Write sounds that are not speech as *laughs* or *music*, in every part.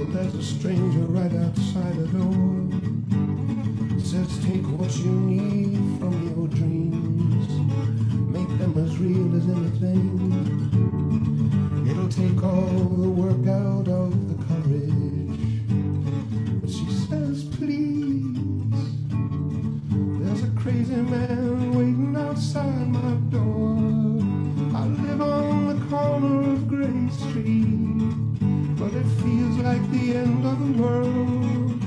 Well, there's a stranger right outside the door. Says, take what you need from your dreams. Make them as real as anything. It'll take all the work out of world.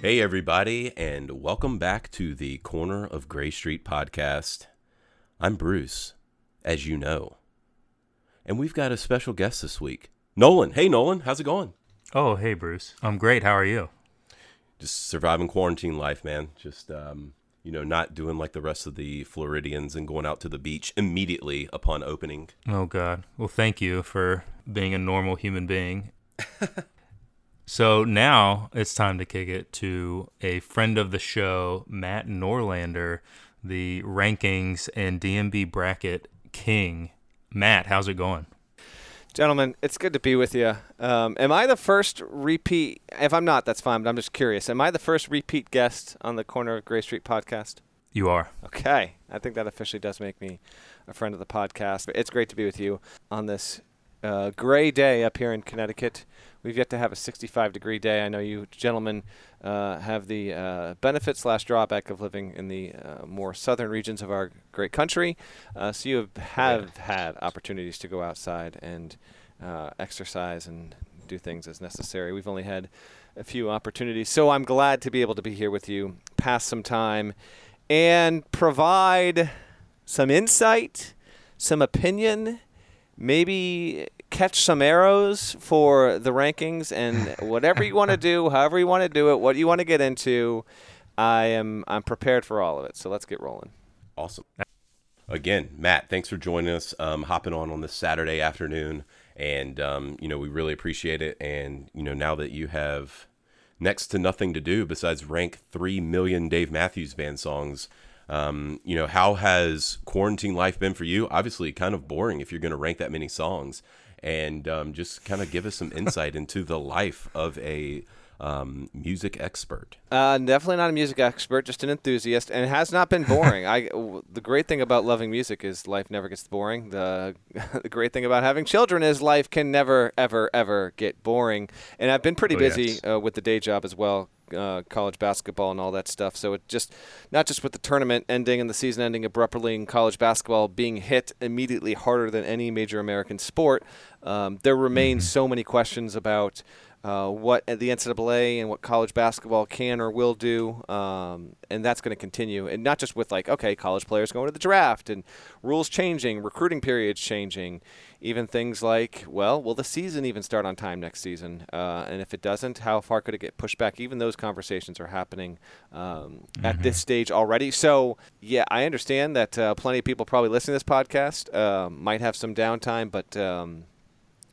Hey, everybody, and welcome back to the Corner of Gray Street podcast. I'm Bruce, as you know. And we've got a special guest this week. Nolan. Hey, Nolan. How's it going? Oh, hey, Bruce. I'm great. How are you? Just surviving quarantine life, man. Just, um, you know, not doing like the rest of the Floridians and going out to the beach immediately upon opening. Oh, God. Well, thank you for being a normal human being. *laughs* so now it's time to kick it to a friend of the show, Matt Norlander, the rankings and DMB bracket king. Matt, how's it going? Gentlemen, it's good to be with you. Um, am I the first repeat? If I'm not, that's fine, but I'm just curious. Am I the first repeat guest on the Corner of Gray Street podcast? You are. Okay. I think that officially does make me a friend of the podcast. It's great to be with you on this uh, gray day up here in Connecticut. We've yet to have a 65 degree day. I know you gentlemen uh, have the uh, benefit slash drawback of living in the uh, more southern regions of our great country. Uh, so you have, have had opportunities to go outside and uh, exercise and do things as necessary. We've only had a few opportunities. So I'm glad to be able to be here with you, pass some time, and provide some insight, some opinion, maybe catch some arrows for the rankings and *laughs* whatever you want to do, however you want to do it, what you want to get into, I am I'm prepared for all of it. So let's get rolling. Awesome. Again, Matt, thanks for joining us, um, hopping on on this Saturday afternoon. And, um, you know, we really appreciate it. And, you know, now that you have next to nothing to do besides rank 3 million Dave Matthews Band songs, um, you know, how has quarantine life been for you? Obviously, kind of boring if you're going to rank that many songs. And um, just kind of give us some insight into the life of a um, music expert. Uh, definitely not a music expert, just an enthusiast, and it has not been boring. *laughs* I w- the great thing about loving music is life never gets boring. The *laughs* the great thing about having children is life can never, ever, ever get boring. And I've been pretty Oh, busy yes. uh, with the day job as well. Uh, college basketball and all that stuff. So it just, not just with the tournament ending and the season ending abruptly and college basketball being hit immediately harder than any major American sport, um, there remain so many questions about uh, what the NCAA and what college basketball can or will do, um, and that's going to continue. And not just with like, okay, college players going to the draft and rules changing, recruiting periods changing, even things like, well, will the season even start on time next season? Uh, and if it doesn't, how far could it get pushed back? Even those conversations are happening um, at this stage already. So yeah, I understand that uh, plenty of people probably listening to this podcast uh, might have some downtime, but um,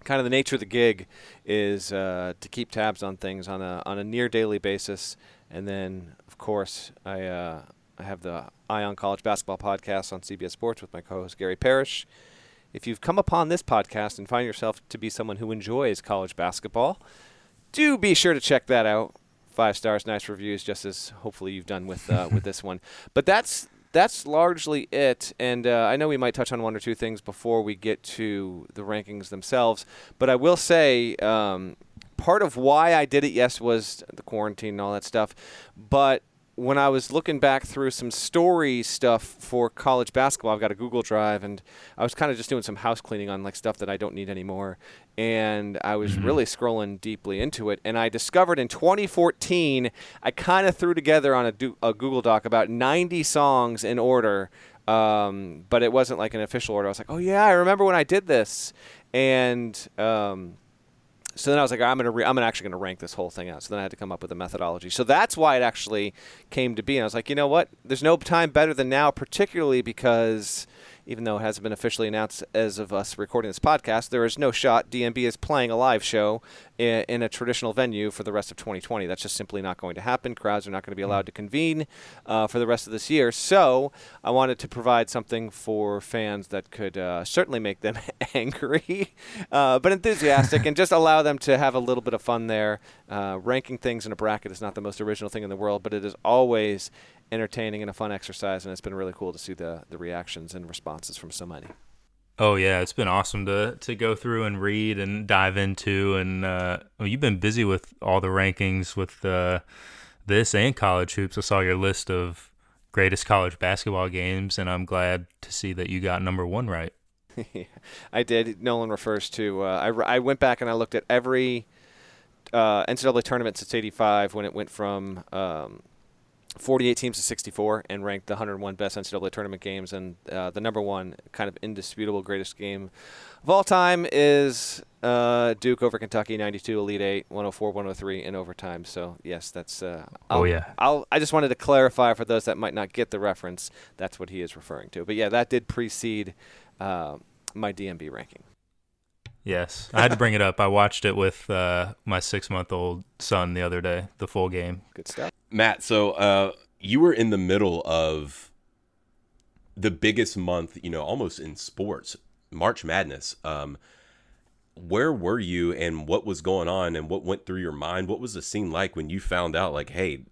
kind of the nature of the gig is uh, to keep tabs on things on a on a near daily basis, and then of course I uh, I have the Eye on College Basketball podcast on CBS Sports with my co-host Gary Parrish. If you've come upon this podcast and find yourself to be someone who enjoys college basketball, do be sure to check that out. Five stars, nice reviews, just as hopefully you've done with uh, with this one. But that's that's largely it. And uh, I know we might touch on one or two things before we get to the rankings themselves. But I will say, um, part of why I did it, yes, was the quarantine and all that stuff. But when I was looking back through some story stuff for college basketball, I've got a Google Drive, and I was kind of just doing some house cleaning on like stuff that I don't need anymore. And I was really scrolling deeply into it, and I discovered in 2014, I kind of threw together on a, do- a Google Doc about 90 songs in order, um, but it wasn't like an official order. I was like, oh yeah, I remember when I did this, and. Um, so then I was like, I'm gonna, re- I'm actually gonna rank this whole thing out. So then I had to come up with a methodology. So that's why it actually came to be. And I was like, you know what? There's no time better than now, particularly because even though it hasn't been officially announced as of us recording this podcast, there is no shot DMB is playing a live show in, in a traditional venue for the rest of 2020. That's just simply not going to happen. Crowds are not going to be allowed to convene uh, for the rest of this year. So I wanted to provide something for fans that could uh, certainly make them *laughs* angry, uh, but enthusiastic, and just allow them to have a little bit of fun there. Uh, ranking things in a bracket is not the most original thing in the world, but it is always entertaining and a fun exercise, and it's been really cool to see the the reactions and responses from so many. Oh yeah, it's been awesome to to go through and read and dive into, and uh, well, you've been busy with all the rankings with uh, this and college hoops. I saw your list of greatest college basketball games, and I'm glad to see that you got number one right. *laughs* I did. Nolan refers to. Uh, I, I went back and I looked at every uh, NCAA tournament since '85 when it went from um, 48 teams to 64 and ranked the 101 best NCAA tournament games. And uh, the number one, kind of indisputable greatest game of all time is uh, Duke over Kentucky, 92 Elite Eight, 104, 103 in overtime. So yes, that's. Uh, oh yeah. I'll, I just wanted to clarify for those that might not get the reference. That's what he is referring to. But yeah, that did precede uh, my DMB ranking. Yes, I had to bring it up. I watched it with uh, my six-month-old son the other day, the full game. Good stuff. Matt, so uh, you were in the middle of the biggest month, you know, almost in sports, March Madness. Um, where were you, and what was going on, and what went through your mind? What was the scene like when you found out, like, hey,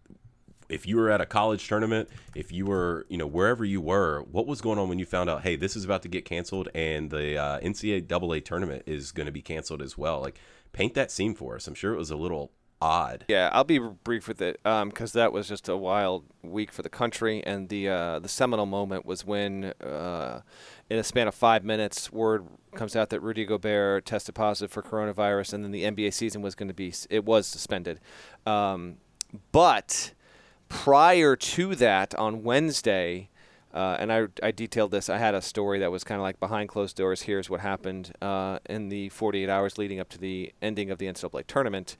if you were at a college tournament, if you were, you know, wherever you were, what was going on when you found out, hey, this is about to get canceled and the uh, NCAA tournament is going to be canceled as well? Like, paint that scene for us. I'm sure it was a little odd. Yeah, I'll be brief with it because um, that was just a wild week for the country, and the uh, the seminal moment was when, uh, in a span of five minutes, word comes out that Rudy Gobert tested positive for coronavirus, and then the NBA season was going to be it was suspended. Um, but prior to that, on Wednesday. Uh, and I, I detailed this. I had a story that was kind of like behind closed doors. Here's what happened uh, in the 48 hours leading up to the ending of the NCAA tournament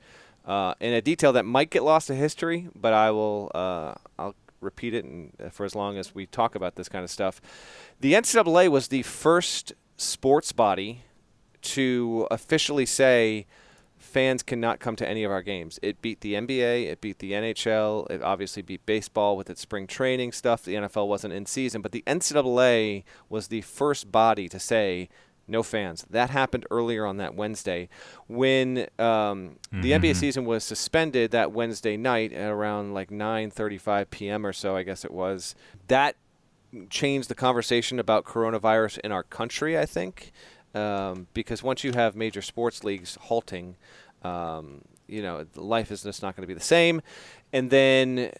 uh, in a detail that might get lost to history, but I will uh, I'll repeat it and, uh, for as long as we talk about this kind of stuff. The NCAA was the first sports body to officially say fans cannot come to any of our games. It beat the NBA, it beat the NHL, it obviously beat baseball with its spring training stuff. The NFL wasn't in season, but the NCAA was the first body to say no fans. That happened earlier on that Wednesday when um, mm-hmm. the NBA season was suspended that Wednesday night at around like 9:35 p.m. or so, I guess it was. That changed the conversation about coronavirus in our country, I think, um, because once you have major sports leagues halting, um, you know, life is just not going to be the same. And then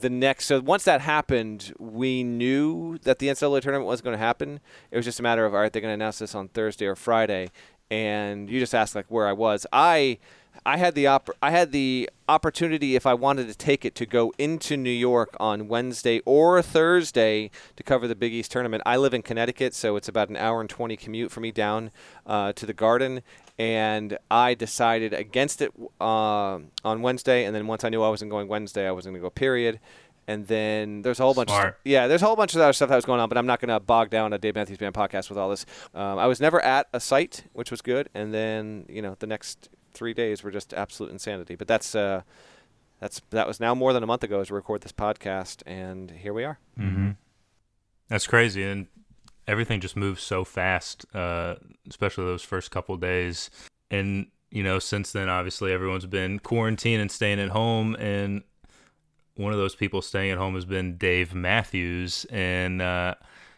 the next so once that happened we knew that the ncaa tournament was going to happen. It was just a matter of all right they're going to announce this on thursday or friday and you just asked like where i was. I i had the op- i had the opportunity if i wanted to take it to go into new york on wednesday or thursday to cover the big east tournament. I live in connecticut so it's about an hour and 20 commute for me down uh, to the garden and I decided against it uh, on Wednesday. And then once I knew I wasn't going Wednesday, I was going to go. Period. And then there's a whole bunch. Smart. Of, yeah, there's a whole bunch of other stuff that was going on, but I'm not going to bog down a Dave Matthews Band podcast with all this. Um, I was never at a site, which was good. And then you know the next three days were just absolute insanity. But that's uh, that's that was now more than a month ago as we record this podcast, and here we are. Mm-hmm. That's crazy, and everything just moves so fast, uh, especially those first couple days. And you know, since then, obviously, everyone's been quarantined and staying at home. And one of those people staying at home has been Dave Matthews, and uh,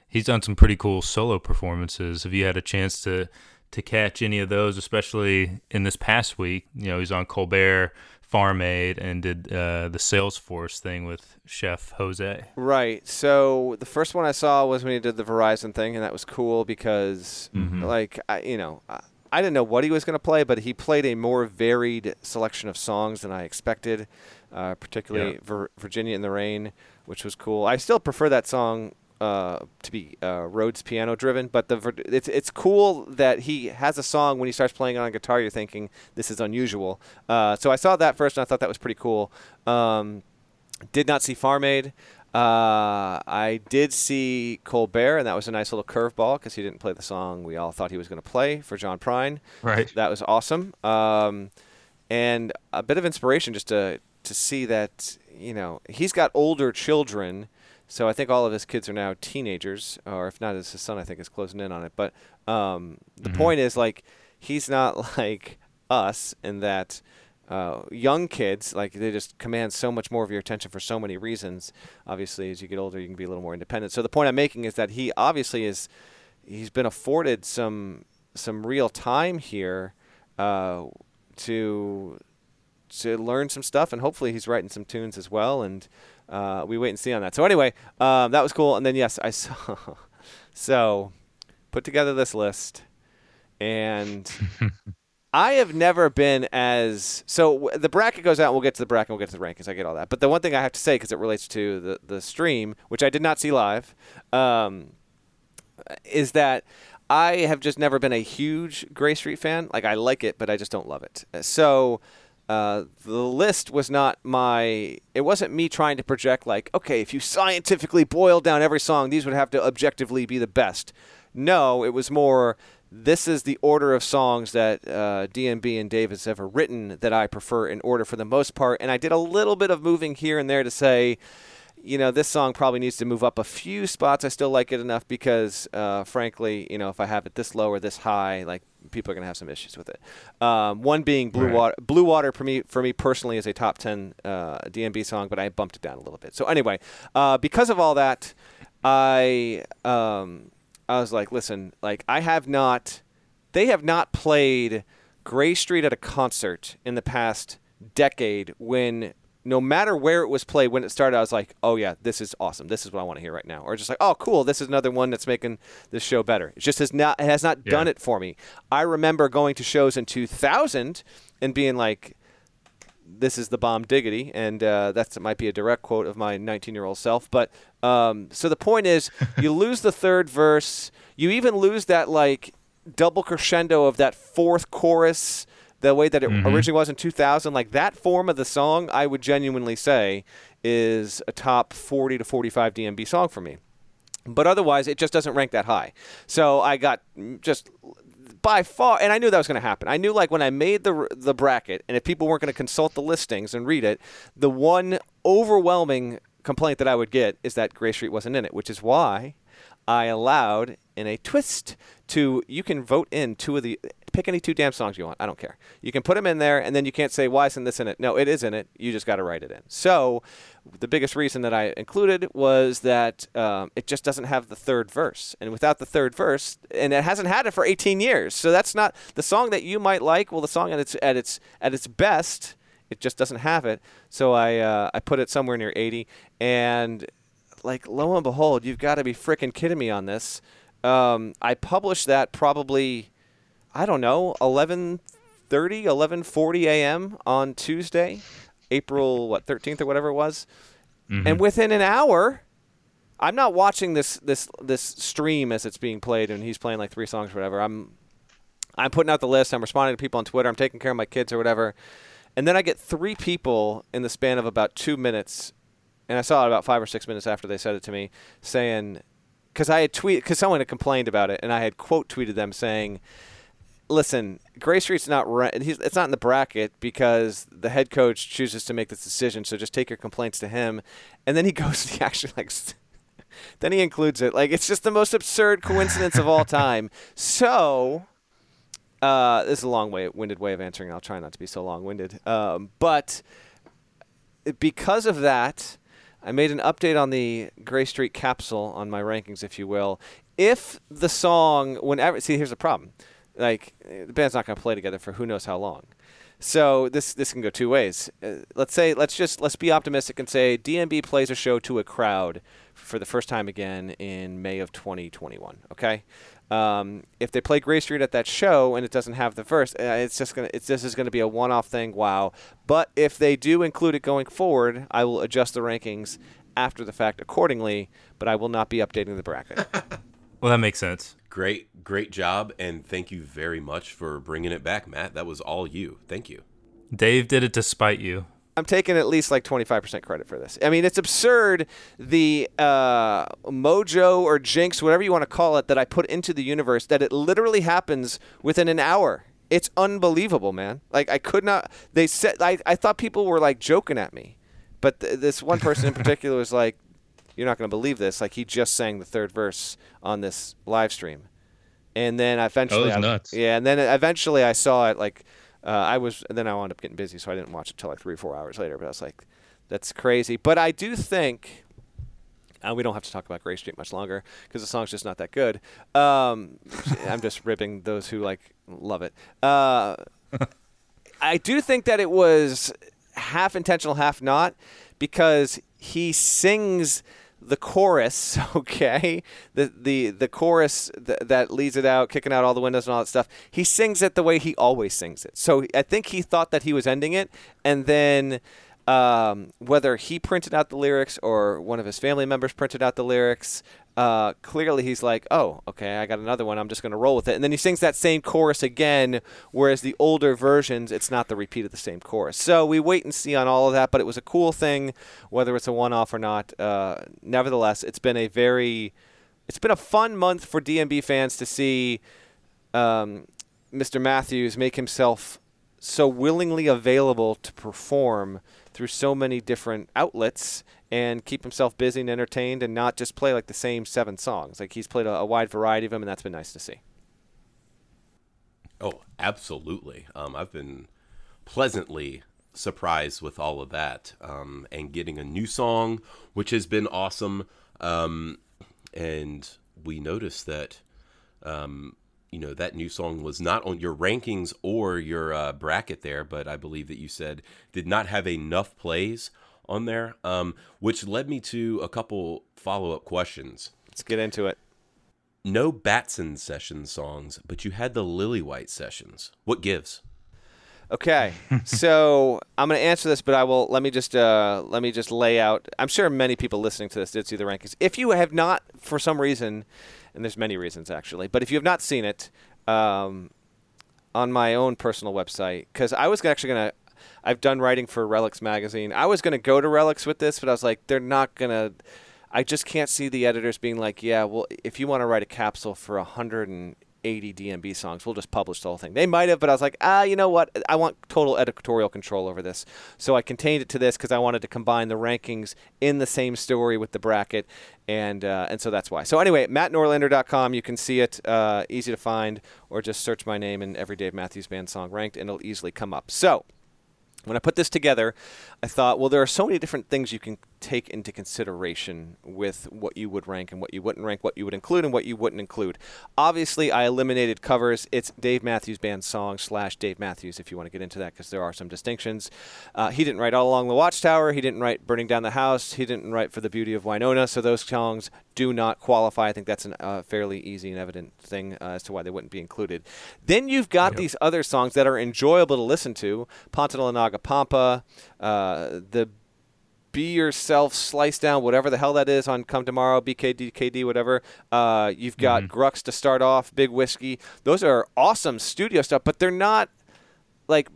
he's done some pretty cool solo performances. Have you had a chance to to catch any of those, especially in this past week? You know, he's on Colbert Farm Aid and did uh, the Salesforce thing with Chef Jose. Right. So the first one I saw was when he did the Verizon thing, and that was cool because, mm-hmm. like, I, you know, I, I didn't know what he was going to play, but he played a more varied selection of songs than I expected, uh, particularly yeah. Vir- Virginia in the Rain, which was cool. I still prefer that song uh, to be uh, Rhodes piano driven, but the it's it's cool that he has a song when he starts playing it on guitar. You're thinking this is unusual. Uh, so I saw that first, and I thought that was pretty cool. Um, did not see Farm Aid. Uh, I did see Colbert, and that was a nice little curveball because he didn't play the song we all thought he was going to play for John Prine. Right. That was awesome. Um, and a bit of inspiration just to to see that you know he's got older children, so I think all of his kids are now teenagers, or if not, his son I think is closing in on it. But um, the point is like he's not *laughs* like us in that uh, young kids like they just command so much more of your attention for so many reasons. Obviously, as you get older, you can be a little more independent. So the point I'm making is that he obviously is he's been afforded some some real time here uh, to to learn some stuff, and hopefully he's writing some tunes as well. And uh, we wait and see on that. So anyway, um, that was cool. And then yes, I saw *laughs* so put together this list and. *laughs* I have never been as so. w- The bracket goes out. and We'll get to the bracket. And we'll get to the rankings. I get all that. But the one thing I have to say, because it relates to the the stream, which I did not see live, um, is that I have just never been a huge Gray Street fan. Like I like it, but I just don't love it. So uh, the list was not my. It wasn't me trying to project like, okay, if you scientifically boil down every song, these would have to objectively be the best. No, it was more. This is the order of songs that uh, DMB and Dave has ever written that I prefer in order for the most part. And I did a little bit of moving here and there to say, you know, this song probably needs to move up a few spots. I still like it enough because, uh, frankly, you know, if I have it this low or this high, like people are gonna have some issues with it. Um, one being Blue Right. Water. Blue Water for me, for me personally, is a top ten uh, DMB song, but I bumped it down a little bit. So anyway, uh, because of all that, I um, I was like, listen, like I have not, they have not played Gray Street at a concert in the past decade when no matter where it was played when it started, I was like, oh yeah, this is awesome. This is what I want to hear right now. Or just like, oh cool, this is another one that's making this show better. It just has not it has not Yeah. done it for me. I remember going to shows in 2000 and being like, this is the bomb diggity, and uh, that might be a direct quote of my 19 year old self. But um, so the point is, *laughs* you lose the third verse. You even lose that like double crescendo of that fourth chorus, the way that it mm-hmm. originally was in 2000. Like that form of the song, I would genuinely say is a top 40 to 45 DMB song for me. But otherwise, it just doesn't rank that high. So I got just by far, and I knew that was going to happen. I knew like when I made the the bracket, and if people weren't going to consult the listings and read it, the one overwhelming complaint that I would get is that Gray Street wasn't in it, which is why I allowed in a twist to you can vote in two of the pick any two damn songs you want. I don't care. You can put them in there, and then you can't say why isn't this in it. No, it is in it. You just got to write it in. So the biggest reason that I included was that um, it just doesn't have the third verse, and without the third verse, and it hasn't had it for 18 years. So that's not the song that you might like. Well, the song at its at its at its best, it just doesn't have it. So I uh, I put it somewhere near 80, and like lo and behold, you've got to be freaking kidding me on this. Um, I published that probably, I don't know, 11:30, 11:40 a.m. on Tuesday, April what 13th or whatever it was, and within an hour. I'm not watching this this this stream as it's being played, and he's playing like three songs or whatever. I'm I'm putting out the list. I'm responding to people on Twitter. I'm taking care of my kids or whatever. And then I get three people in the span of about two minutes, and I saw it about five or six minutes after they said it to me, saying, because I had tweet, because someone had complained about it, and I had quote tweeted them saying, "Listen, Gray Street's not he's, it's not in the bracket because the head coach chooses to make this decision. So just take your complaints to him." And then he *laughs* goes, he actually like. *laughs* Then he includes it. Like it's just the most absurd coincidence of all *laughs* time. So, uh, this is a long way, winded way of answering. I'll try not to be so long winded. Um, but because of that, I made an update on the Gray Street capsule on my rankings, if you will. If the song, whenever, see, here's the problem. Like, the band's not going to play together for who knows how long. So this this can go two ways. Uh, let's say let's just let's be optimistic and say DMB plays a show to a crowd for the first time again in May of 2021. Okay, um, if they play Gray Street at that show and it doesn't have the verse, uh, it's just gonna it's this is gonna be a one-off thing. Wow. But if they do include it going forward, I will adjust the rankings after the fact accordingly. But I will not be updating the bracket. *laughs* Well, that makes sense. Great, great job, and thank you very much for bringing it back, Matt. That was all you. Thank you. Dave did it to spite you. I'm taking at least like 25% credit for this. I mean, it's absurd the uh, mojo or jinx, whatever you want to call it, that I put into the universe, that it literally happens within an hour. It's unbelievable, man. Like, I could not. They said, I, I thought people were like joking at me. But th- this one person in *laughs* particular was like, You're not going to believe this. Like, he just sang the third verse on this live stream. And then eventually, was I, nuts. yeah, and then eventually I saw it. Like, uh, I was, and then I wound up getting busy, so I didn't watch it till like three or four hours later. But I was like, that's crazy. But I do think, uh, we don't have to talk about Gray Street much longer because the song's just not that good. Um, *laughs* I'm just ripping those who like love it. Uh, *laughs* I do think that it was half intentional, half not, because he sings the chorus, *laughs* okay, the the the chorus th- that leads it out, kicking out all the windows and all that stuff. He sings it the way he always sings it. So I think he thought that he was ending it, and then. Um, whether he printed out the lyrics or one of his family members printed out the lyrics, uh, clearly he's like, oh, okay, I got another one. I'm just going to roll with it. And then he sings that same chorus again, whereas the older versions, it's not the repeat of the same chorus. So we wait and see on all of that, but it was a cool thing, whether it's a one off or not. Uh, nevertheless, it's been a very, it's been a fun month for DMB fans to see um, Mr. Matthews make himself so willingly available to perform through so many different outlets and keep himself busy and entertained and not just play like the same seven songs. Like he's played a, a wide variety of them, and that's been nice to see. Oh, absolutely. Um, I've been pleasantly surprised with all of that um, and getting a new song, which has been awesome. Um, and we noticed that, um, you know, that new song was not on your rankings or your uh, bracket there, but I believe that you said did not have enough plays on there, um, which led me to a couple follow up questions. Let's get into it. No Batson session songs, but you had the Lillywhite sessions. What gives? Okay, *laughs* so I'm going to answer this, but I will let me just uh, let me just lay out. I'm sure many people listening to this did see the rankings. If you have not, for some reason, and there's many reasons actually, but if you have not seen it um, on my own personal website, because I was actually going to, I've done writing for Relix magazine. I was going to go to Relix with this, but I was like, they're not going to. I just can't see the editors being like, yeah, well, if you want to write a capsule for 180 DMB songs, we'll just publish the whole thing. They might have, but I was like, ah, you know what? I want total editorial control over this. So I contained it to this because I wanted to combine the rankings in the same story with the bracket. And, uh, and so that's why. So anyway, mattnorlander.com, you can see it, uh, easy to find, or just search my name and every Dave Matthews Band song ranked, and it'll easily come up. So when I put this together, I thought, well, there are so many different things you can take into consideration with what you would rank and what you wouldn't rank, what you would include and what you wouldn't include. Obviously, I eliminated covers. It's Dave Matthews Band song slash Dave Matthews if you want to get into that because there are some distinctions. Uh, he didn't write All Along the Watchtower. He didn't write Burning Down the House. He didn't write For the Beauty of Wynona. So those songs do not qualify. I think that's a uh, fairly easy and evident thing uh, as to why they wouldn't be included. Then you've got Yep. these other songs that are enjoyable to listen to. Pantala Naga Pampa, uh, the be yourself slice down whatever the hell that is on come tomorrow bkd kd whatever uh, you've got grux to start off big whiskey those are awesome studio stuff but they're not like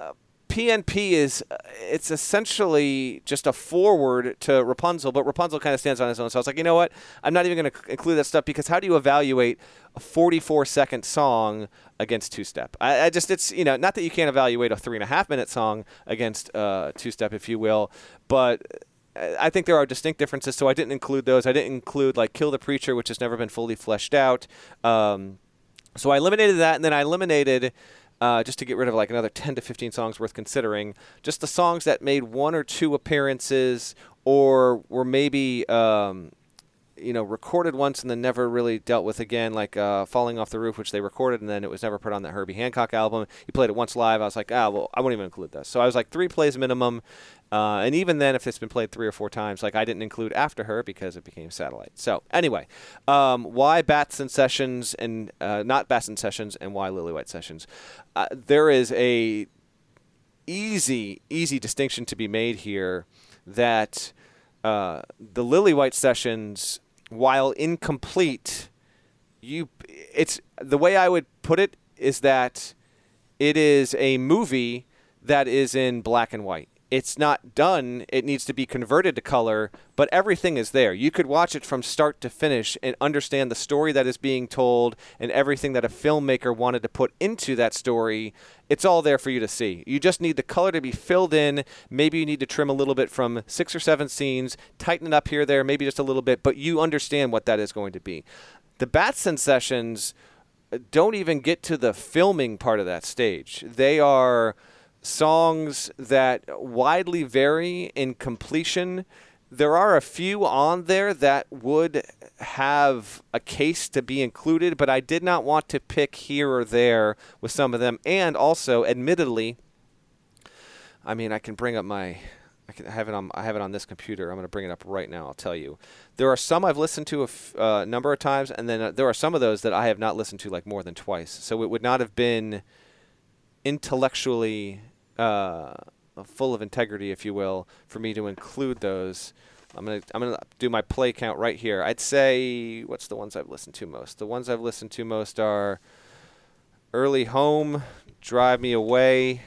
uh, PNP is uh, it's essentially just a forward to Rapunzel, but Rapunzel kind of stands on its own. So I was like, you know what? I'm not even going to include that stuff because how do you evaluate a 44 second song against two step? I, I just it's you know not that you can't evaluate a three and a half minute song against uh, two step if you will, but. uh, I think there are distinct differences, so I didn't include those. I didn't include like "Kill the Preacher," which has never been fully fleshed out. Um, so I eliminated that, and then I eliminated uh, just to get rid of like another 10 to 15 songs worth considering. Just the songs that made one or two appearances, or were maybe um, you know recorded once and then never really dealt with again, like uh, "Falling Off the Roof," which they recorded and then it was never put on that Herbie Hancock album. He played it once live. I was like, ah, well, I won't even include this. So I was like three plays minimum. Uh, and even then, if it's been played three or four times, like I didn't include After Her because it became satellite. So anyway, um, why and Sessions and uh, not and Sessions and why Lillywhite Sessions? Uh, there is a easy, easy distinction to be made here that uh, the Lillywhite Sessions, while incomplete, you it's the way I would put it is that it is a movie that is in black and white. It's not done. It needs to be converted to color, but everything is there. You could watch it from start to finish and understand the story that is being told and everything that a filmmaker wanted to put into that story. It's all there for you to see. You just need the color to be filled in. Maybe you need to trim a little bit from six or seven scenes, tighten it up here, there, maybe just a little bit, but you understand what that is going to be. The Batson sessions don't even get to the filming part of that stage. They are songs that widely vary in completion. There are a few on there that would have a case to be included, but I did not want to pick here or there with some of them. And also, admittedly, I mean, I can bring up my. I can have it on. I have it on this computer. I'm going to bring it up right now. I'll tell you. There are some I've listened to a f- uh, number of times, and then uh, there are some of those that I have not listened to like more than twice. So it would not have been intellectually uh, full of integrity, if you will, for me to include those. I'm gonna I'm gonna do my play count right here. I'd say what's the ones I've listened to most? The ones I've listened to most are Early Home, Drive Me Away,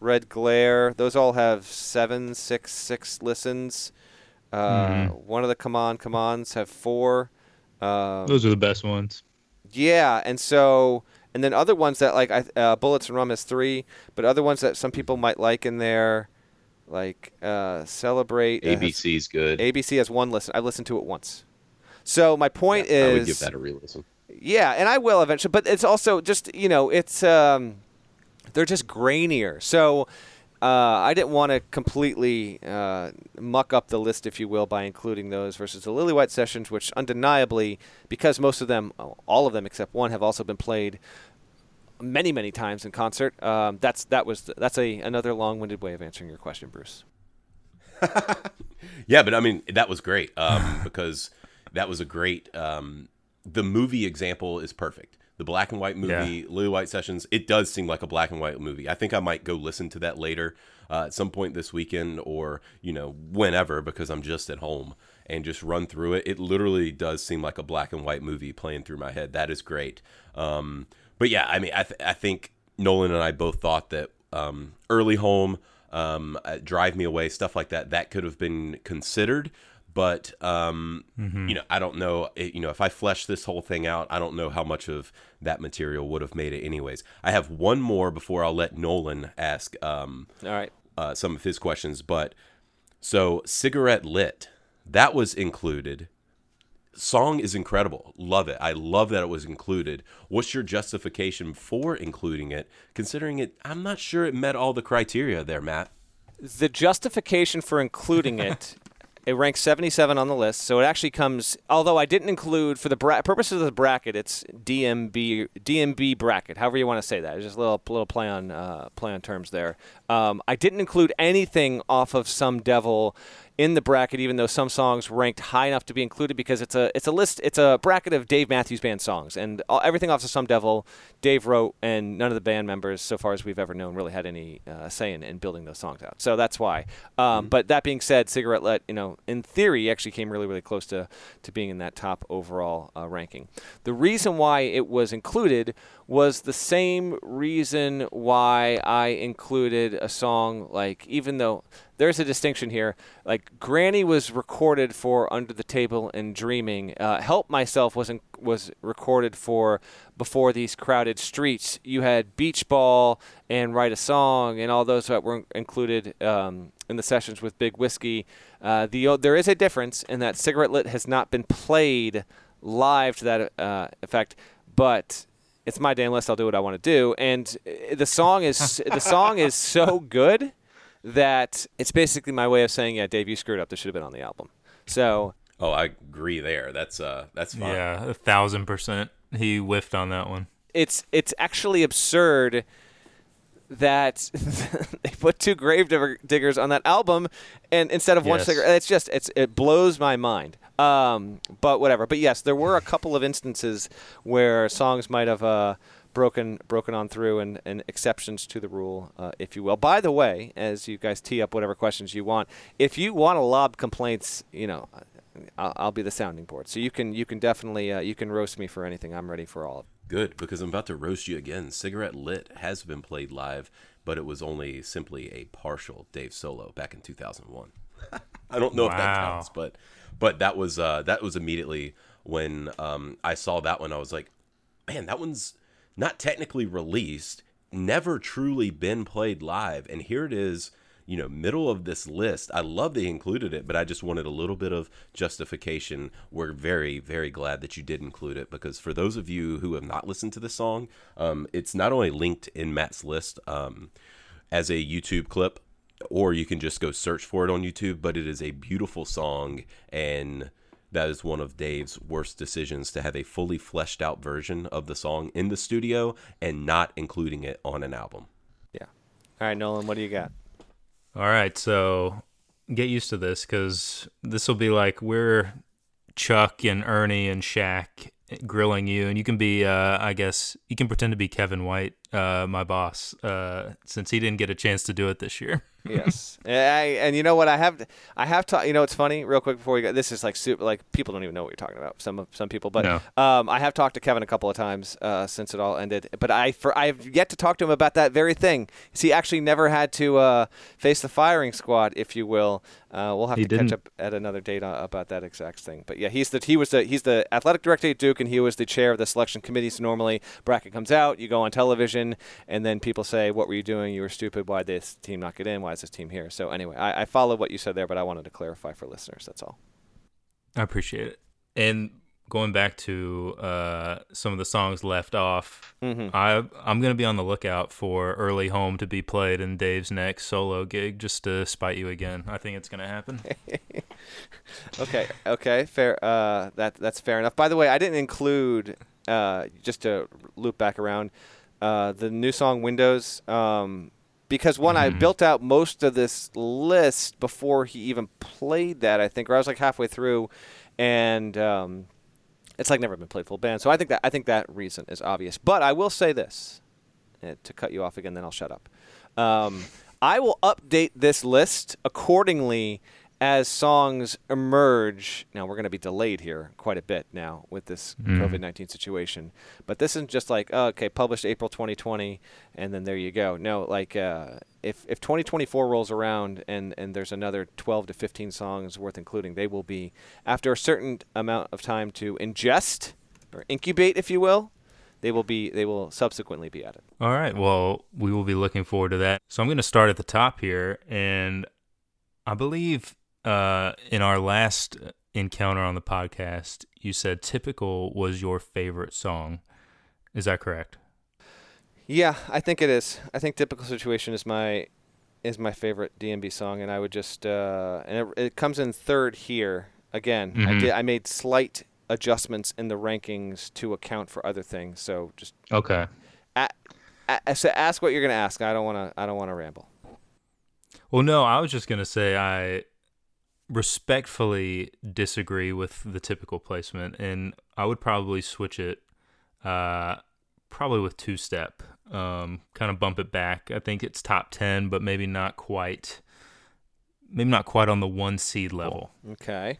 Red Glare. Those all have seven, six, six listens. Uh, Mhm. One of the Come On, Come Ons have four. Uh, Those are the best ones. yeah, and so and then other ones that like I- uh, Bullets and Rum is three, but other ones that some people might like in there, like uh, Celebrate. uh, has- ABC's good. ABC has one listen. I listened to it once. So my point is I would give that a re-listen. yeah, and I will eventually. But it's also just you know it's um, they're just grainier. So uh, I didn't want to completely uh, muck up the list, if you will, by including those versus the Lillywhite sessions, which undeniably, because most of them, all of them except one, have also been played many, many times in concert. Um, that's that was that's a another long-winded way of answering your question, Bruce. *laughs* Yeah, but I mean that was great um, because that was a great. Um, the movie example is perfect. The black and white movie, Lillywhite Sessions. It does seem like a black and white movie. I think I might go listen to that later uh, at some point this weekend, or you know whenever, because I'm just at home and just run through it. It literally does seem like a black and white movie playing through my head. That is great. Um, but yeah, I mean, I, th- I think Nolan and I both thought that um, early home, um, uh, drive me away, stuff like that, that could have been considered. But um, you know, I don't know. It, you know, if I flesh this whole thing out, I don't know how much of that material would have made it. Anyways, I have one more before I'll let Nolan ask um, All right. uh, some of his questions. But so, cigarette lit, that was included. Song is incredible. Love it. I love that it was included. What's your justification for including it? Considering it, I'm not sure it met all the criteria there, Matt. the justification for including it *laughs* it ranks 77 on the list so it actually comes although i didn't include for the bra- purposes of the bracket it's dmb dmb bracket however you want to say that. It's just a little little play on uh, play on terms there. Um, i didn't include anything off of some devil in the bracket even though some songs ranked high enough to be included because it's a it's a list it's a bracket of dave matthews band songs. And all, everything off of some devil dave wrote and none of the band members so far as we've ever known really had any uh, say in, in building those songs out. So that's why. Um, but that being said cigarette lit you know in theory actually came really really close to to being in that top overall uh, ranking. The reason why it was included was the same reason why I included a song like even though there's a distinction here like Granny was recorded for Under the Table and Dreaming uh, Help Myself was in, was recorded for Before These Crowded Streets you had Beach Ball and Write a Song and all those that were included um, in the sessions with Big Whiskey uh, the there is a difference in that Cigarette Lit has not been played live to that uh, effect but it's my damn list. I'll do what I want to do. And uh, the song is the song is so good that it's basically my way of saying, yeah, Dave, you screwed up. This should have been on the album. So Oh, I agree there. That's uh, that's fine. Yeah, a thousand percent. He whiffed on that one. it's it's actually absurd that *laughs* they put two grave diggers on that album and instead of one Yes. cigarette it's just it's it blows my mind um, but whatever but yes there were a couple of instances where songs might have uh, broken broken on through and, and exceptions to the rule uh, if you will by the way as you guys tee up whatever questions you want if you want to lob complaints you know I'll, I'll be the sounding board so you can you can definitely uh, you can roast me for anything i'm ready for all of it Good, because I'm about to roast you again. Cigarette Lit has been played live but it was only simply a partial Dave solo back in 2001. *laughs* I don't know if that counts, but but that was uh, that was immediately when um, I saw that one. I was like, man, that one's not technically released, never truly been played live, and here it is. You know, middle of this list. I love they included it, but I just wanted a little bit of justification. We're very, very glad that you did include it because for those of you who have not listened to this song, um, it's not only linked in Matt's list um, as a YouTube clip, or you can just go search for it on YouTube. But it is a beautiful song, and that is one of Dave's worst decisions to have a fully fleshed out version of the song in the studio and not including it on an album. Yeah. All right, Nolan, what do you got? All right, so get used to this because this will be like we're Chuck and Ernie and Shaq grilling you, and you can be, uh, I guess, you can pretend to be Kevin White, uh, my boss, uh, since he didn't get a chance to do it this year. *laughs* yes. I, and you know what? I have I have to. You know, it's funny. Real quick before we go, this is like super. Like people don't even know what you're talking about. Some of- some people, but No. um, I have talked to Kevin a couple of times uh, since it all ended. But I for I have yet to talk to him about that very thing. He actually never had to uh, face the firing squad, if you will. Uh, we'll have He to didn't. catch up at another date uh, about that exact thing. But yeah, he's the he was the he's the athletic director at Duke, and he was the chair of the selection committee. So normally, bracket comes out, you go on television, and then people say, "What were you doing? You were stupid. Why did this team not get in? Why is this team here?" So anyway, I, I followed what you said there, but I wanted to clarify for listeners. That's all. I appreciate it. And going back to uh, some of the songs left off, Mm-hmm. I I'm gonna be on the lookout for "Early Home" to be played in Dave's next solo gig, just to spite you again. I think it's gonna happen. *laughs* Okay, okay, fair. Uh, that that's fair enough. By the way, I didn't include uh, just to loop back around uh, the new song "Windows" um, because one, I Mhm. built out most of this list before he even played that. I think, or I was like halfway through, and um, it's like never been played full band. So I think that I think that reason is obvious. But I will say this uh, to cut you off again, then I'll shut up. Um, I will update this list accordingly as songs emerge. Now we're going to be delayed here quite a bit now with this Mm. COVID nineteen situation, but this isn't just like oh, okay, published April 2020, and then there you go. No, like uh, if if 2024 rolls around and and there's another 12 to 15 songs worth including, they will be after a certain amount of time to ingest or incubate, if you will. They will be. They will subsequently be added. All right. Well, we will be looking forward to that. So I'm going to start at the top here, and I believe uh, in our last encounter on the podcast, you said "Typical" was your favorite song. Is that correct? Yeah, I think it is. I think "Typical Situation" is my is my favorite DMB song, and I would just uh, and it, it comes in third here. Again, I Mhm. did. I made slight adjustments in the rankings to account for other things. So just Okay. a, a, so ask what you're gonna ask. I don't want to. I don't want to ramble. Well, no, I was just going to say I respectfully disagree with the typical placement, and I would probably switch it, uh, probably with two step, um, kind of bump it back. I think it's top ten, but maybe not quite, maybe not quite on the one seed level. Okay.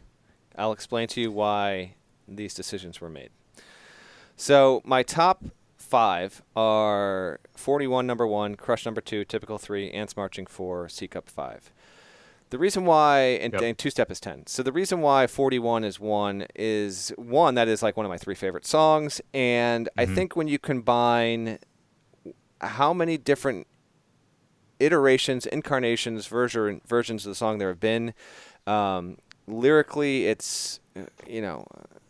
I'll explain to you why these decisions were made. So, my top five are 41 number one, Crush number two, Typical three, Ants Marching four, Seek Up five. The reason why, and, Yep. and two step is 10. So, the reason why 41 is one is one, that is like one of my three favorite songs. And I Mhm. think when you combine how many different iterations, incarnations, version, versions of the song there have been. Um, lyrically, it's uh, you know,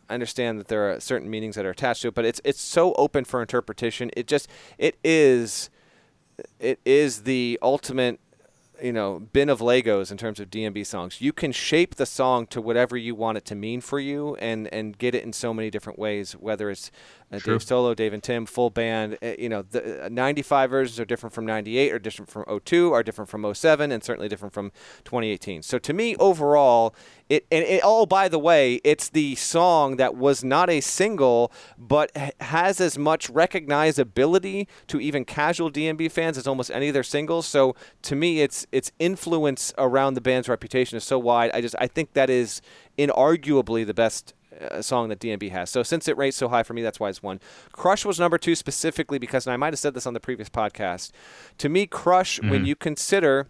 I understand that there are certain meanings that are attached to it, but it's it's so open for interpretation. It just it is it is the ultimate you know bin of legos in terms of dmb songs. You can shape the song to whatever you want it to mean for you and and get it in so many different ways whether it's uh, dave solo dave and tim full band uh, you know the uh, 95 versions are different from 98 or different from 02 are different from 07 and certainly different from 2018 so to me overall it and it, oh by the way it's the song that was not a single but has as much recognizability to even casual DMB fans as almost any of their singles so to me its its influence around the band's reputation is so wide I just I think that is inarguably the best a song that DMB has. So since it rates so high for me, that's why it's one. Crush was number two specifically because, and I might have said this on the previous podcast. To me, Crush, mm-hmm. when you consider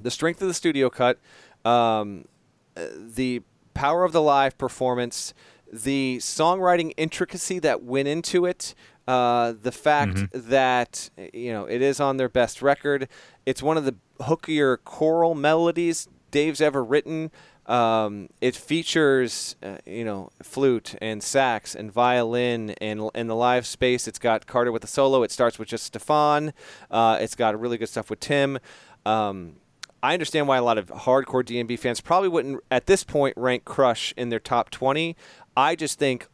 the strength of the studio cut, um, the power of the live performance, the songwriting intricacy that went into it, uh, the fact mm-hmm. that you know it is on their best record. It's one of the hookier choral melodies Dave's ever written. Um, it features, uh, you know, flute and sax and violin and in the live space. It's got Carter with a solo. It starts with just Stefan. Uh, it's got really good stuff with Tim. Um, I understand why a lot of hardcore DMB fans probably wouldn't at this point rank Crush in their top 20. I just think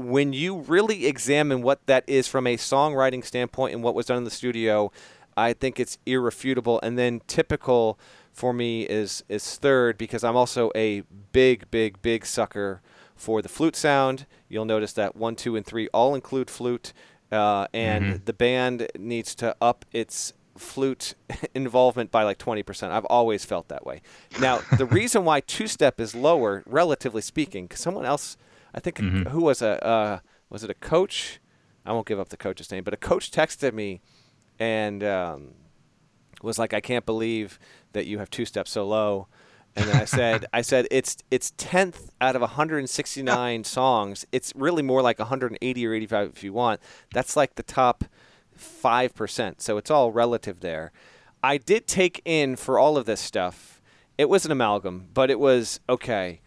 when you really examine what that is from a songwriting standpoint and what was done in the studio, I think it's irrefutable. And then typical for me is is third because I'm also a big, big, big sucker for the flute sound. You'll notice that one, two, and three all include flute, uh, and mm-hmm. the band needs to up its flute *laughs* involvement by like 20%. I've always felt that way. Now, the reason why two step is lower, relatively speaking, because someone else, I think, mm-hmm. who was a, uh, was it a coach? I won't give up the coach's name, but a coach texted me and um, was like, I can't believe that you have two steps so low. And then I said, *laughs* I said it's it's tenth out of 169 *laughs* songs. It's really more like 180 or 85 if you want. That's like the top five percent. So it's all relative there. I did take in for all of this stuff. It was an amalgam, but it was okay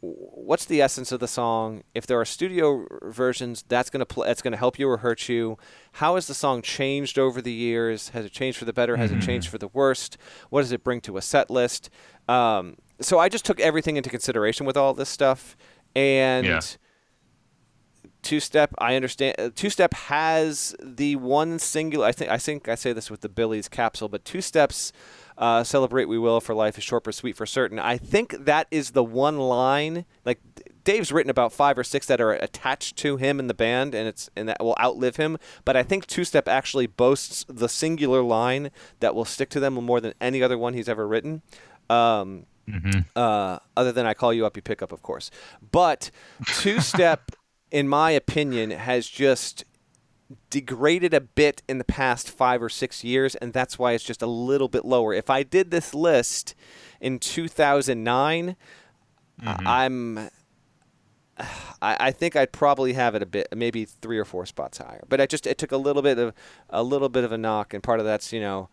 what's the essence of the song? If there are studio versions, that's going to pl- that's to help you or hurt you. How has the song changed over the years? Has it changed for the better? Has mm-hmm. it changed for the worst? What does it bring to a set list? Um, so I just took everything into consideration with all this stuff, and yeah. two step. I understand. Uh, two step has the one singular. I think I think I say this with the Billy's capsule, but two steps uh, celebrate we will for life is short but sweet for certain. I think that is the one line like Dave's written about five or six that are attached to him in the band, and it's and that will outlive him. But I think Two Step actually boasts the singular line that will stick to them more than any other one he's ever written. Um, mm-hmm. uh, other than I call you up, you pick up, of course. But Two Step, *laughs* in my opinion, has just degraded a bit in the past five or six years, and that's why it's just a little bit lower. If I did this list in 2009, mm-hmm. I'm. I, I think I'd probably have it a bit, maybe three or four spots higher. But I just it took a little bit of a little bit of a knock, and part of that's you know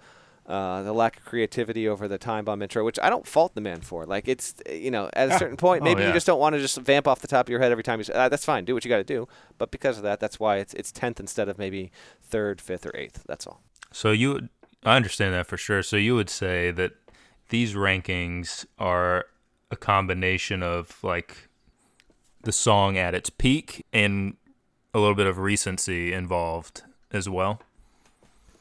uh, the lack of creativity over the time bomb intro, which I don't fault the man for. Like it's you know at a certain point, oh, maybe oh, yeah. you just don't want to just vamp off the top of your head every time you say ah, that's fine, do what you got to do. But because of that, that's why it's it's tenth instead of maybe third, fifth, or eighth. That's all. So you, I understand that for sure. So you would say that these rankings are a combination of like the song at its peak and a little bit of recency involved as well.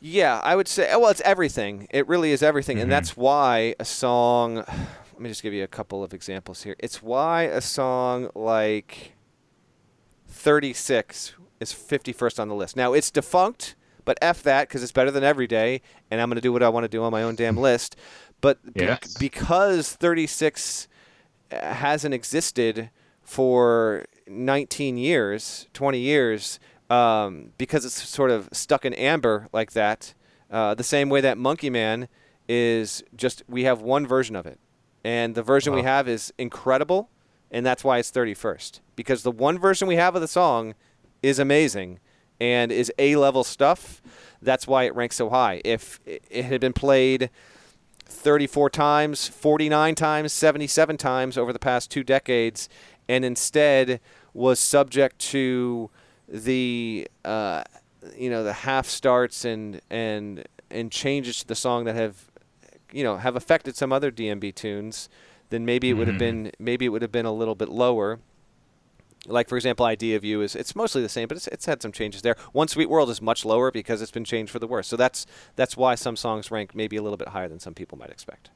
Yeah, I would say. Well, it's everything. It really is everything, mm-hmm. and that's why a song. *sighs* Let me just give you a couple of examples here. It's why a song like 36 is 51st on the list. Now it's defunct, but f that because it's better than every day, and I'm going to do what I want to do on my own damn list. But yes. be- because 36 uh, hasn't existed for 19 years, 20 years, um, because it's sort of stuck in amber like that. Uh, the same way that Monkey Man is just we have one version of it, and the version wow. we have is incredible, and that's why it's 31st because the one version we have of the song is amazing and is A level stuff. That's why it ranks so high. If it had been played 34 times, 49 times, 77 times over the past two decades, and instead was subject to the uh, you know the half starts and and and changes to the song that have you know have affected some other DMB tunes, then maybe it would have mm-hmm. been maybe it would have been a little bit lower. Like for example, "Idea of You" is it's mostly the same, but it's, it's had some changes there. "One Sweet World" is much lower because it's been changed for the worse. So that's that's why some songs rank maybe a little bit higher than some people might expect.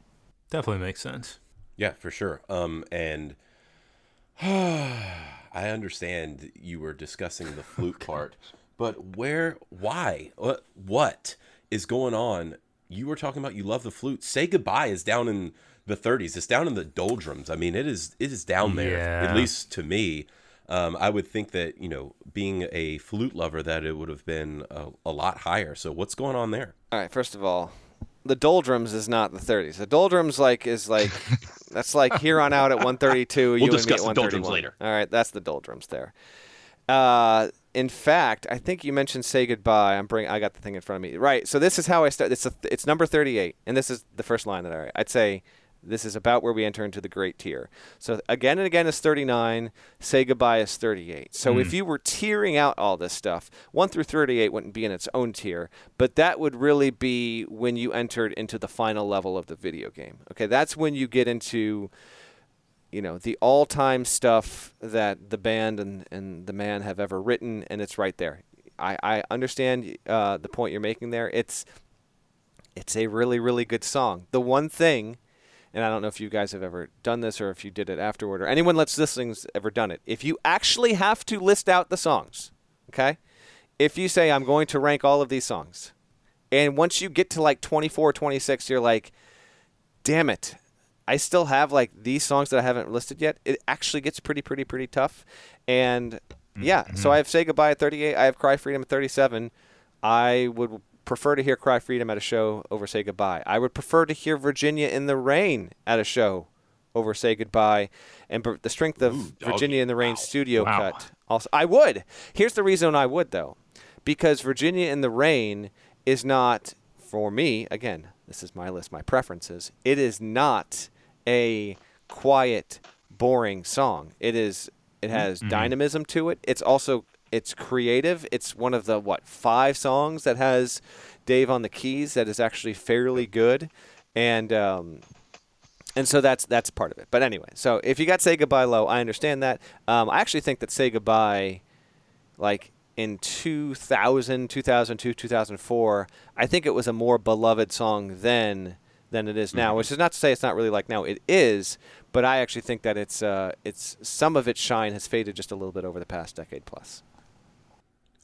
Definitely makes sense. Yeah, for sure. Um, and *sighs* I understand you were discussing the *laughs* flute part, but where, why, what, what is going on you were talking about you love the flute. Say goodbye is down in the 30s. It's down in the doldrums. I mean, it is it is down there Yeah. at least to me. Um, I would think that you know, being a flute lover, that it would have been a, a lot higher. So what's going on there? All right, first of all, the doldrums is not the 30s. The doldrums like is like *laughs* that's like here on out at *laughs* 132. you discuss the and me at doldrums later. All right, that's the doldrums there. Uh, in fact, I think you mentioned "Say Goodbye." I'm bring. I got the thing in front of me. Right. So this is how I start. It's a, it's number 38, and this is the first line that I. I'd say this is about where we enter into the great tier. So again and again is 39. Say Goodbye is 38. So if you were tiering out all this stuff, one through 38 wouldn't be in its own tier, but that would really be when you entered into the final level of the video game. Okay, that's when you get into you know the all-time stuff that the band and, and the man have ever written and it's right there i, I understand uh, the point you're making there it's it's a really really good song the one thing and i don't know if you guys have ever done this or if you did it afterward or anyone that's listening's ever done it if you actually have to list out the songs okay if you say i'm going to rank all of these songs and once you get to like 24 26 you're like damn it I still have like these songs that I haven't listed yet. It actually gets pretty, pretty, pretty tough. And yeah, so mm-hmm. I have Say Goodbye at 38. I have Cry Freedom at 37. I would prefer to hear Cry Freedom at a show over Say Goodbye. I would prefer to hear Virginia in the Rain at a show over Say Goodbye. And the strength of Ooh, Virginia in the Rain wow. studio Wow. cut. Also, I would. Here's the reason I would though, because Virginia in the Rain is not for me. Again, this is my list, my preferences. It is not a quiet, boring song. It is. It has mm-hmm. dynamism to it. It's also it's creative. It's one of the what five songs that has Dave on the keys that is actually fairly good, and um, and so that's that's part of it. But anyway, so if you got "Say Goodbye" low, I understand that. Um, I actually think that "Say Goodbye," like in 2000, 2002, 2004, I think it was a more beloved song then than it is now. Which is not to say it's not really like now. It is, but I actually think that it's uh, it's some of its shine has faded just a little bit over the past decade plus.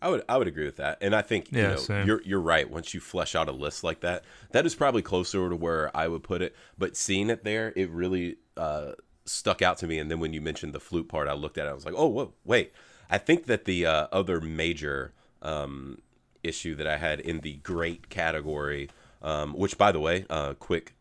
I would I would agree with that, and I think you know, same. you're you're right. Once you flesh out a list like that, that is probably closer to where I would put it. But seeing it there, it really uh, stuck out to me. And then when you mentioned the flute part, I looked at it. I was like, oh, whoa, wait. I think that the uh, other major um, issue that I had in the great category, um, which by the way, uh, quick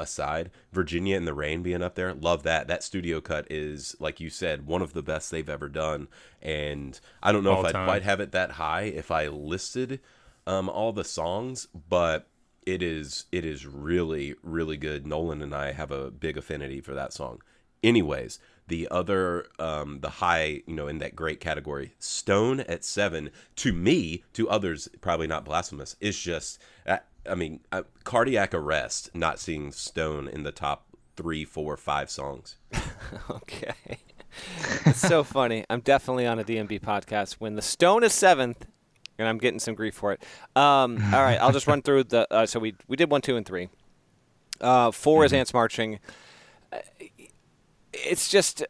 aside, Virginia and the Rain being up there, love that. That studio cut is, like you said, one of the best they've ever done. And I don't know All if I'd quite have it that high if I listed um, all the songs, but it is it is really really good. Nolan and I have a big affinity for that song. Anyways, the other um, the high you know in that great category, Stone at seven to me to others probably not blasphemous is just uh, I mean uh, cardiac arrest not seeing Stone in the top three four five songs. *laughs* Okay. it's so funny. I'm definitely on a DMB podcast when the Stone is seventh, and I'm getting some grief for it. Um, *laughs* all right, I'll just run through the. Uh, so we we did one, two, and three. Uh, 4 is Ants Marching. Uh, It's just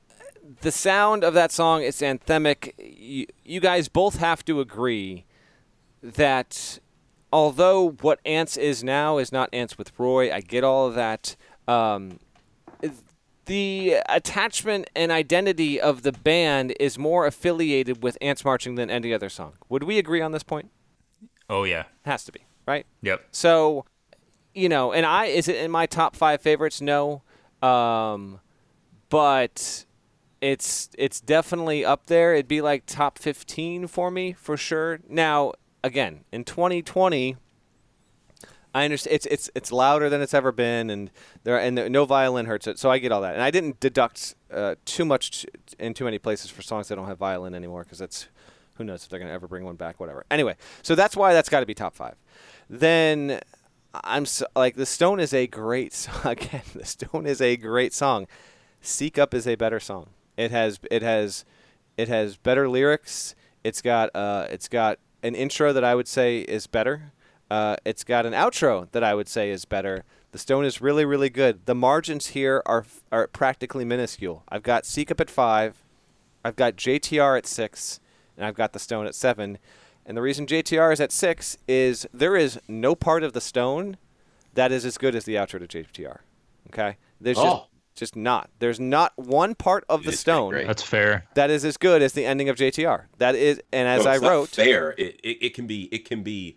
the sound of that song. It's anthemic. You, you guys both have to agree that although what Ants is now is not Ants with Roy, I get all of that. Um, the attachment and identity of the band is more affiliated with Ants Marching than any other song. Would we agree on this point? Oh yeah. Has to be, right? Yep. So, you know, and I is it in my top five favorites? No, um, but it's it's definitely up there. It'd be like top fifteen for me for sure. Now, again, in 2020. I understand it's it's it's louder than it's ever been, and there and there, no violin hurts it. So I get all that, and I didn't deduct uh, too much t- in too many places for songs that don't have violin anymore because that's who knows if they're gonna ever bring one back, whatever. Anyway, so that's why that's got to be top five. Then I'm so, like the Stone is a great song. *laughs* again. The Stone is a great song. Seek Up is a better song. It has it has it has better lyrics. It's got uh it's got an intro that I would say is better. Uh, it's got an outro that I would say is better. The Stone is really, really good. The margins here are are practically minuscule. I've got Seek Up at five, I've got JTR at six, and I've got the Stone at seven. And the reason JTR is at six is there is no part of the Stone that is as good as the outro to JTR. Okay, there's Oh. just not. There's not one part of the It is Stone. That's fair. that is as good as the ending of JTR. That is, and as No, I it's not wrote, fair. It, it it can be it can be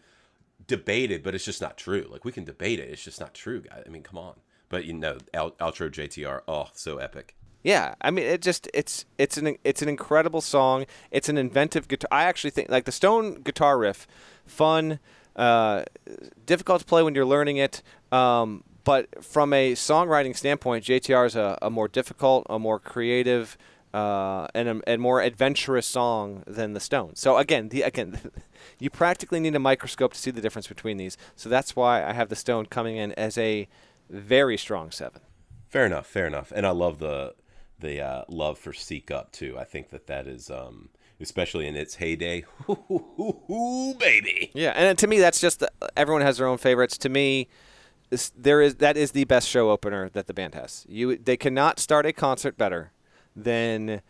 debated, but it's just not true. Like we can debate it, it's just not true, guys. I mean, come on. But you know, out, outro JTR, oh, so epic. Yeah, I mean, it just it's it's an it's an incredible song. It's an inventive guitar. I actually think like the Stone guitar riff, fun, uh, difficult to play when you're learning it. Um, but from a songwriting standpoint, JTR is a, a more difficult, a more creative, uh, and a and more adventurous song than the Stone. So again, the again, *laughs* you practically need a microscope to see the difference between these. So that's why I have the Stone coming in as a very strong seven. Fair enough, fair enough. And I love the the uh, love for Seek Up too. I think that that is um, especially in its heyday. *laughs* Ooh, baby. Yeah, and to me, that's just the, everyone has their own favorites. To me, there is that is the best show opener that the band has. You they cannot start a concert better than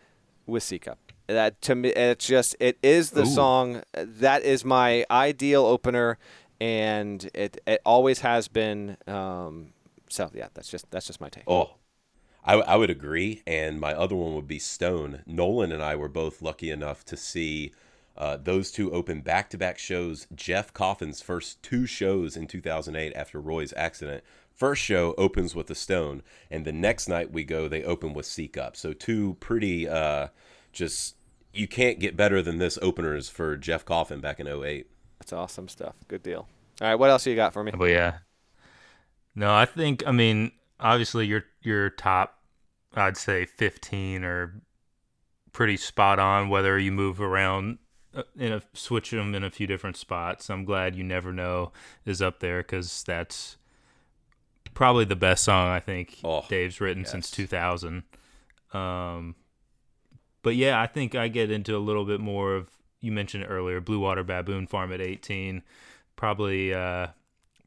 with Seek Up. That to me, it's just it is the Ooh. song that is my ideal opener, and it it always has been. Um, so yeah, that's just that's just my take. Oh, I, I would agree. And my other one would be Stone. Nolan and I were both lucky enough to see uh, those two open back to back shows. Jeff Coffin's first two shows in 2008 after Roy's accident. First show opens with the Stone, and the next night we go, they open with Seek Up. So, two pretty uh, just, you can't get better than this openers for Jeff Coffin back in 08. That's awesome stuff. Good deal. All right, what else you got for me? But yeah. No, I think I mean obviously your your top I'd say 15 are pretty spot on whether you move around in a switch them in a few different spots. I'm glad you never know is up there cuz that's probably the best song I think Oh, Dave's written since 2000. Um but yeah, I think I get into a little bit more of you mentioned earlier, Blue Water Baboon Farm at 18. Probably uh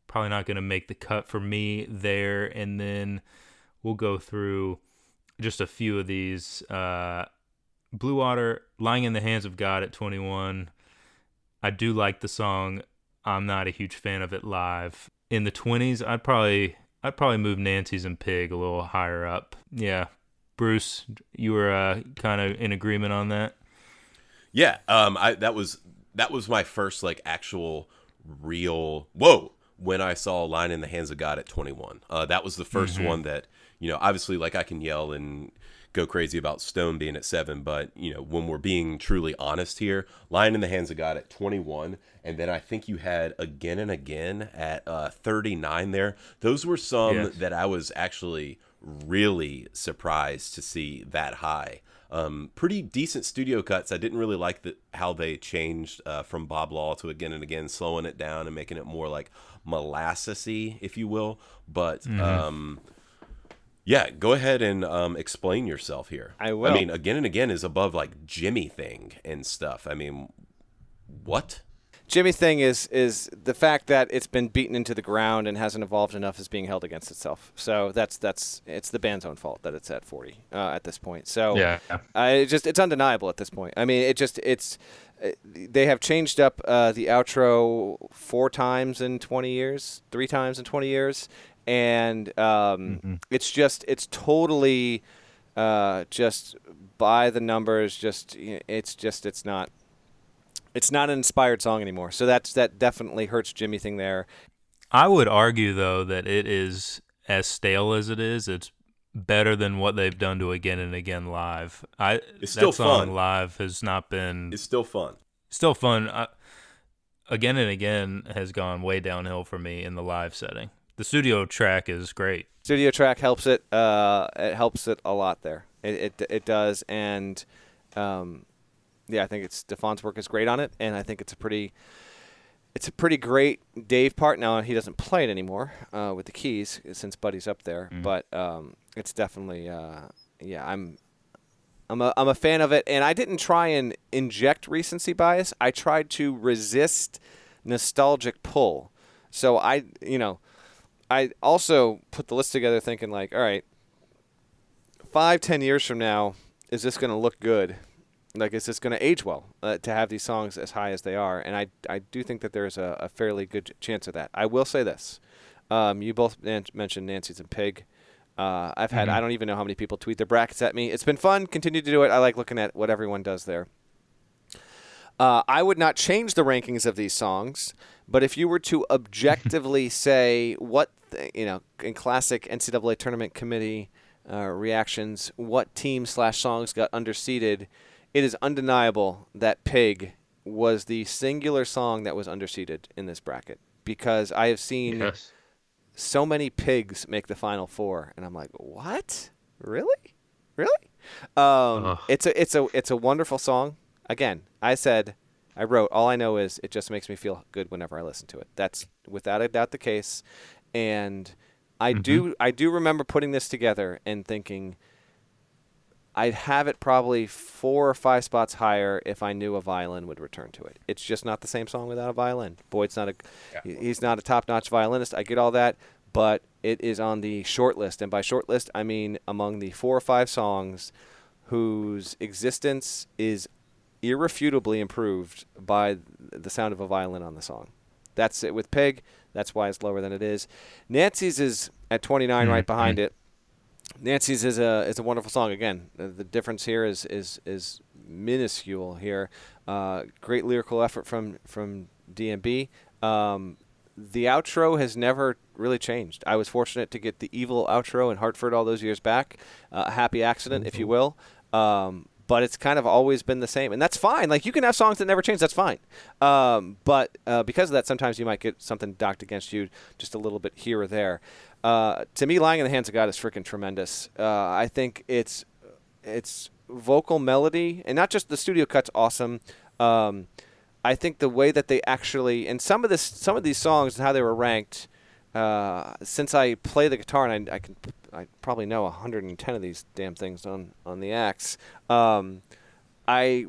probably not going to make the cut for me there and then we'll go through just a few of these uh Blue Water Lying in the Hands of God at 21. I do like the song. I'm not a huge fan of it live. In the 20s, I'd probably I'd probably move Nancy's and Pig a little higher up. Yeah. Bruce, you were uh, kind of in agreement on that. Yeah, um, I that was that was my first like actual real whoa when I saw Lying in the Hands of God at 21. Uh, that was the 1st one that you know obviously like I can yell and go crazy about Stone being at seven, but you know when we're being truly honest here, Lying in the Hands of God at 21, and then I think you had again and again at uh, 39 there. Those were some Yes. that I was actually really surprised to see that high. Um, pretty decent studio cuts. I didn't really like the, how they changed uh, from Bob Law to again and again, slowing it down and making it more like molassesy, if you will. But um, yeah, go ahead and um, explain yourself here. I will. I mean, again and again is above like Jimi thing and stuff. I mean, what? Jimi thing is is the fact that it's been beaten into the ground and hasn't evolved enough is being held against itself. So that's that's it's the band's own fault that it's at 40 uh, at this point. So Yeah. uh, it just it's undeniable at this point. I mean, it just it's uh, they have changed up uh, the outro four times in 20 years, three times in 20 years, and um, it's just it's totally uh, just by the numbers. Just you know, it's just it's not it's not an inspired song anymore. So that's that definitely hurts Jimi thing there. I would argue though that it is as stale as it is. It's better than what they've done to again and again live. I It's that still song fun. live has not been It's still fun. still fun. I, again and again has gone way downhill for me in the live setting. The studio track is great. Studio track helps it. Uh, it helps it a lot there. It it, it does, and um, yeah, I think it's Stefan's work is great on it, and I think it's a pretty. It's a pretty great Dave part. Now he doesn't play it anymore uh, with the keys since Buddy's up there, but um, it's definitely uh, yeah. I'm I'm a, I'm a fan of it, and I didn't try and inject recency bias. I tried to resist nostalgic pull. So I, you know, I also put the list together thinking like, all right, five, ten years from now, is this going to look good? Like, is this going to age well uh, to have these songs as high as they are? And I, I do think that there's a, a fairly good chance of that. I will say this. Um, you both mentioned Nancy's and Pig. Uh, I've had I don't even know how many people tweet their brackets at me. It's been fun. Continue to do it. I like looking at what everyone does there. Uh, I would not change the rankings of these songs, but if you were to objectively *laughs* say what th- you know in classic NCAA tournament committee uh, reactions, what team slash songs got underseeded, it is undeniable that "Pig" was the singular song that was underseeded in this bracket because I have seen Yes. so many pigs make the final four, and I'm like, what? Really? Really? Um, it's a it's a it's a wonderful song. Again, I said, I wrote. All I know is it just makes me feel good whenever I listen to it. That's without a doubt the case, and I do mm-hmm. I do remember putting this together and thinking. I'd have it probably four or five spots higher if I knew a violin would return to it. It's just not the same song without a violin. Boyd's not a he- he's not a top-notch violinist. I get all that, but it is on the short list, and by short list I mean among the four or five songs whose existence is irrefutably improved by the sound of a violin on the song. That's it with Pig. That's why it's lower than it is. Nancy's is at 29, right behind it. Nancy's is a is a wonderful song. Again, the, the difference here is is is minuscule here. Uh, great lyrical effort from from DMB. Um, the outro has never really changed. I was fortunate to get the evil outro in Hartford all those years back. Uh, a happy accident, if you will. Um, but it's kind of always been the same, and that's fine. Like you can have songs that never change. That's fine. Um, but uh, because of that, sometimes you might get something docked against you just a little bit here or there. Uh, to me, "Lying in the Hands of God" is freaking tremendous. Uh, I think it's it's vocal melody, and not just the studio cuts. Awesome. Um, I think the way that they actually and some of this, some of these songs and how they were ranked. Uh, since I play the guitar and I, I can, I probably know 110 of these damn things on on the axe. Um, I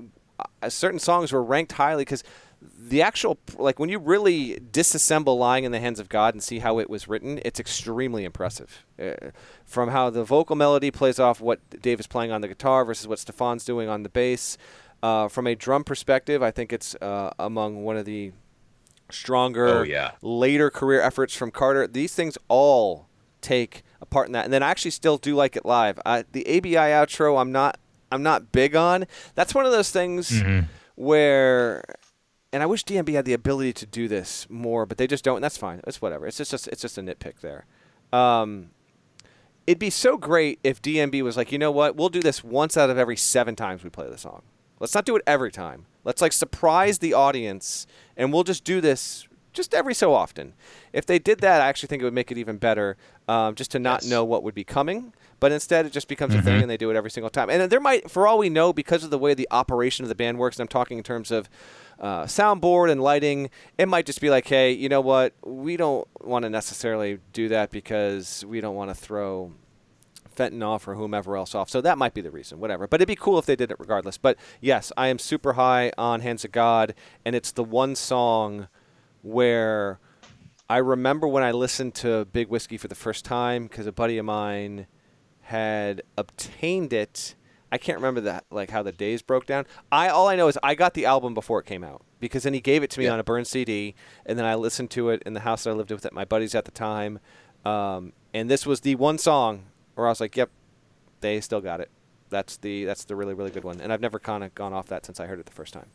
uh, certain songs were ranked highly because the actual like when you really disassemble "Lying in the Hands of God" and see how it was written, it's extremely impressive. Uh, from how the vocal melody plays off what Dave is playing on the guitar versus what Stefan's doing on the bass. Uh, from a drum perspective, I think it's uh, among one of the stronger Oh, yeah. later career efforts from Carter. These things all take a part in that. And then I actually still do like it live. I, the ABI outro, I'm not I'm not big on. That's one of those things where and I wish DMB had the ability to do this more, but they just don't. And that's fine. It's whatever. It's just, it's just a nitpick there. Um, it'd be so great if DMB was like, you know what? We'll do this once out of every seven times we play the song. Let's not do it every time. Let's like surprise the audience, and we'll just do this just every so often. If they did that, I actually think it would make it even better. Um, just to not Yes. know what would be coming, but instead it just becomes a thing, and they do it every single time. And there might, for all we know, because of the way the operation of the band works, and I'm talking in terms of uh, soundboard and lighting, it might just be like, hey, you know what? We don't want to necessarily do that because we don't want to throw Fenton off or whomever else off. So that might be the reason, whatever. But it'd be cool if they did it regardless. But yes, I am super high on Hands of God, and it's the one song where I remember when I listened to Big Whiskey for the first time because a buddy of mine had obtained it. I can't remember that like how the days broke down. I all I know is I got the album before it came out because then he gave it to me Yeah. on a burned CD, and then I listened to it in the house that I lived with at my buddies at the time. Um, and this was the one song where I was like, "Yep, they still got it. That's the that's the really really good one." And I've never kind of gone off that since I heard it the first time.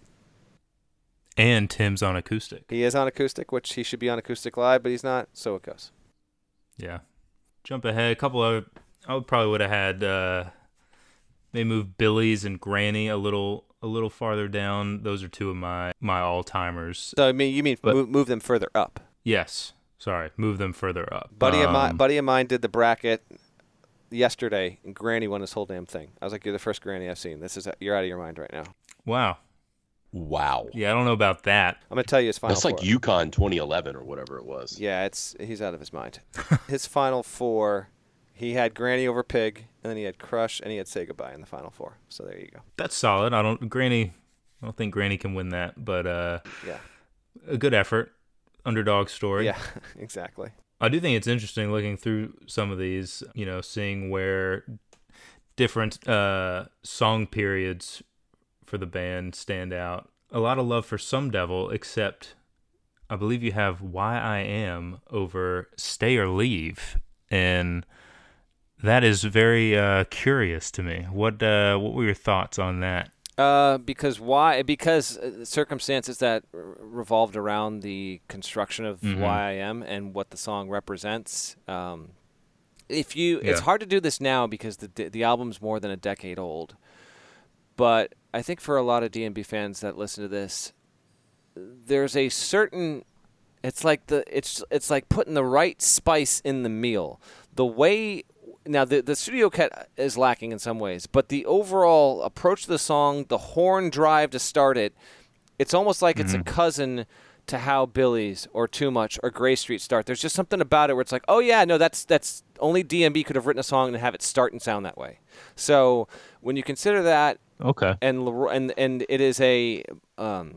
And Tim's on acoustic. He is on acoustic, which he should be on acoustic live, but he's not. So it goes. Yeah. Jump ahead. A couple of I would probably would have had uh maybe move Billy's and Granny a little a little farther down. Those are two of my my all timers. So I mean, you mean But- move, move them further up? Yes. Sorry, move them further up. Buddy of mine, Um, buddy of mine did the bracket yesterday, and Granny won this whole damn thing. I was like, "You're the first Granny I've seen. This is you're out of your mind right now." Wow. Wow. Yeah, I don't know about that. I'm gonna tell you his final. That's like four. UConn 2011 or whatever it was. Yeah, it's he's out of his mind. *laughs* his final four, he had Granny over Pig, and then he had Crush, and he had Say Goodbye in the final four. So there you go. That's solid. I don't Granny I don't think Granny can win that, but uh Yeah, a good effort. Underdog story. yeah, *laughs* exactly. I do think it's interesting looking through some of these, you know, seeing where different uh, song periods for the band stand out. A lot of love for Some Devil, except I believe you have "Why I Am" over "Stay or Leave," and that is very uh, curious to me. What uh, what were your thoughts on that? Uh, because why? Because uh, circumstances that r- revolved around the construction of Mhm. why I am and what the song represents. Um, if you, it's hard to do this now because the the album's more than a decade old. But I think for a lot of DMB fans that listen to this, there's a certain it's like the it's it's like putting the right spice in the meal. The way now the the studio cut is lacking in some ways, but the overall approach to the song, the horn drive to start it, it's almost like it's a cousin to how Billy's or Too Much or Gray Street start. There's just something about it where it's like, oh yeah, no, that's that's only DMB could have written a song and have it start and sound that way. So when you consider that Okay. and and and it is a um,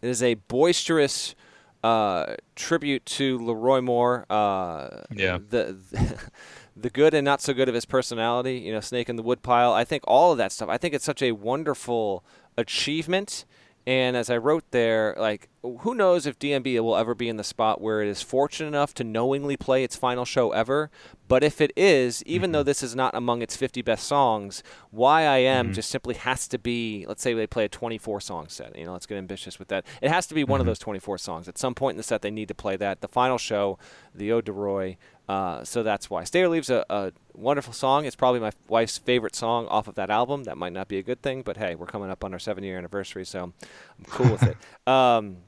it is a boisterous uh, tribute to Leroy Moore. Uh, Yeah. The the *laughs* good and not so good of his personality. You know, Snake in the Woodpile. I think all of that stuff. I think it's such a wonderful achievement. And as I wrote there, like, who knows if DMB will ever be in the spot where it is fortunate enough to knowingly play its final show ever. But if it is, even though mm-hmm. this is not among its 50 best songs, Why I Am mm-hmm. just simply has to be, let's say they play a 24 song set. You know, let's get ambitious with that. It has to be one of mm-hmm. those 24 songs. At some point in the set, they need to play that. The final show, the Ode to Roy. Uh, so that's why. Stay or Leave's a, a wonderful song. It's probably my wife's favorite song off of that album. That might not be a good thing, but hey, we're coming up on our seven year anniversary, so I'm cool with it. *laughs* Um,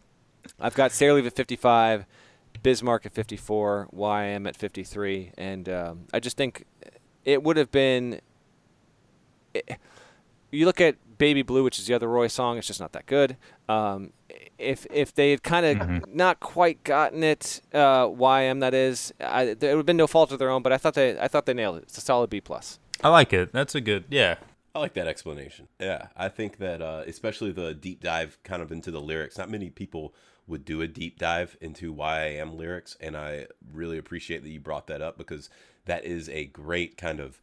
I've got Stay or Leave at 55, Bismarck at 54, YM at 53, and um, I just think it would have been. It, you look at Baby Blue, which is the other Roy song. It's just not that good. Um, if if they had kind of not quite gotten it, uh, YM that is, I, there would have been no fault of their own. But I thought they I thought they nailed it. It's a solid B plus. I like it. That's a good. Yeah. I like that explanation. Yeah, I think that uh, especially the deep dive kind of into the lyrics. Not many people would do a deep dive into why I am lyrics, and I really appreciate that you brought that up because that is a great kind of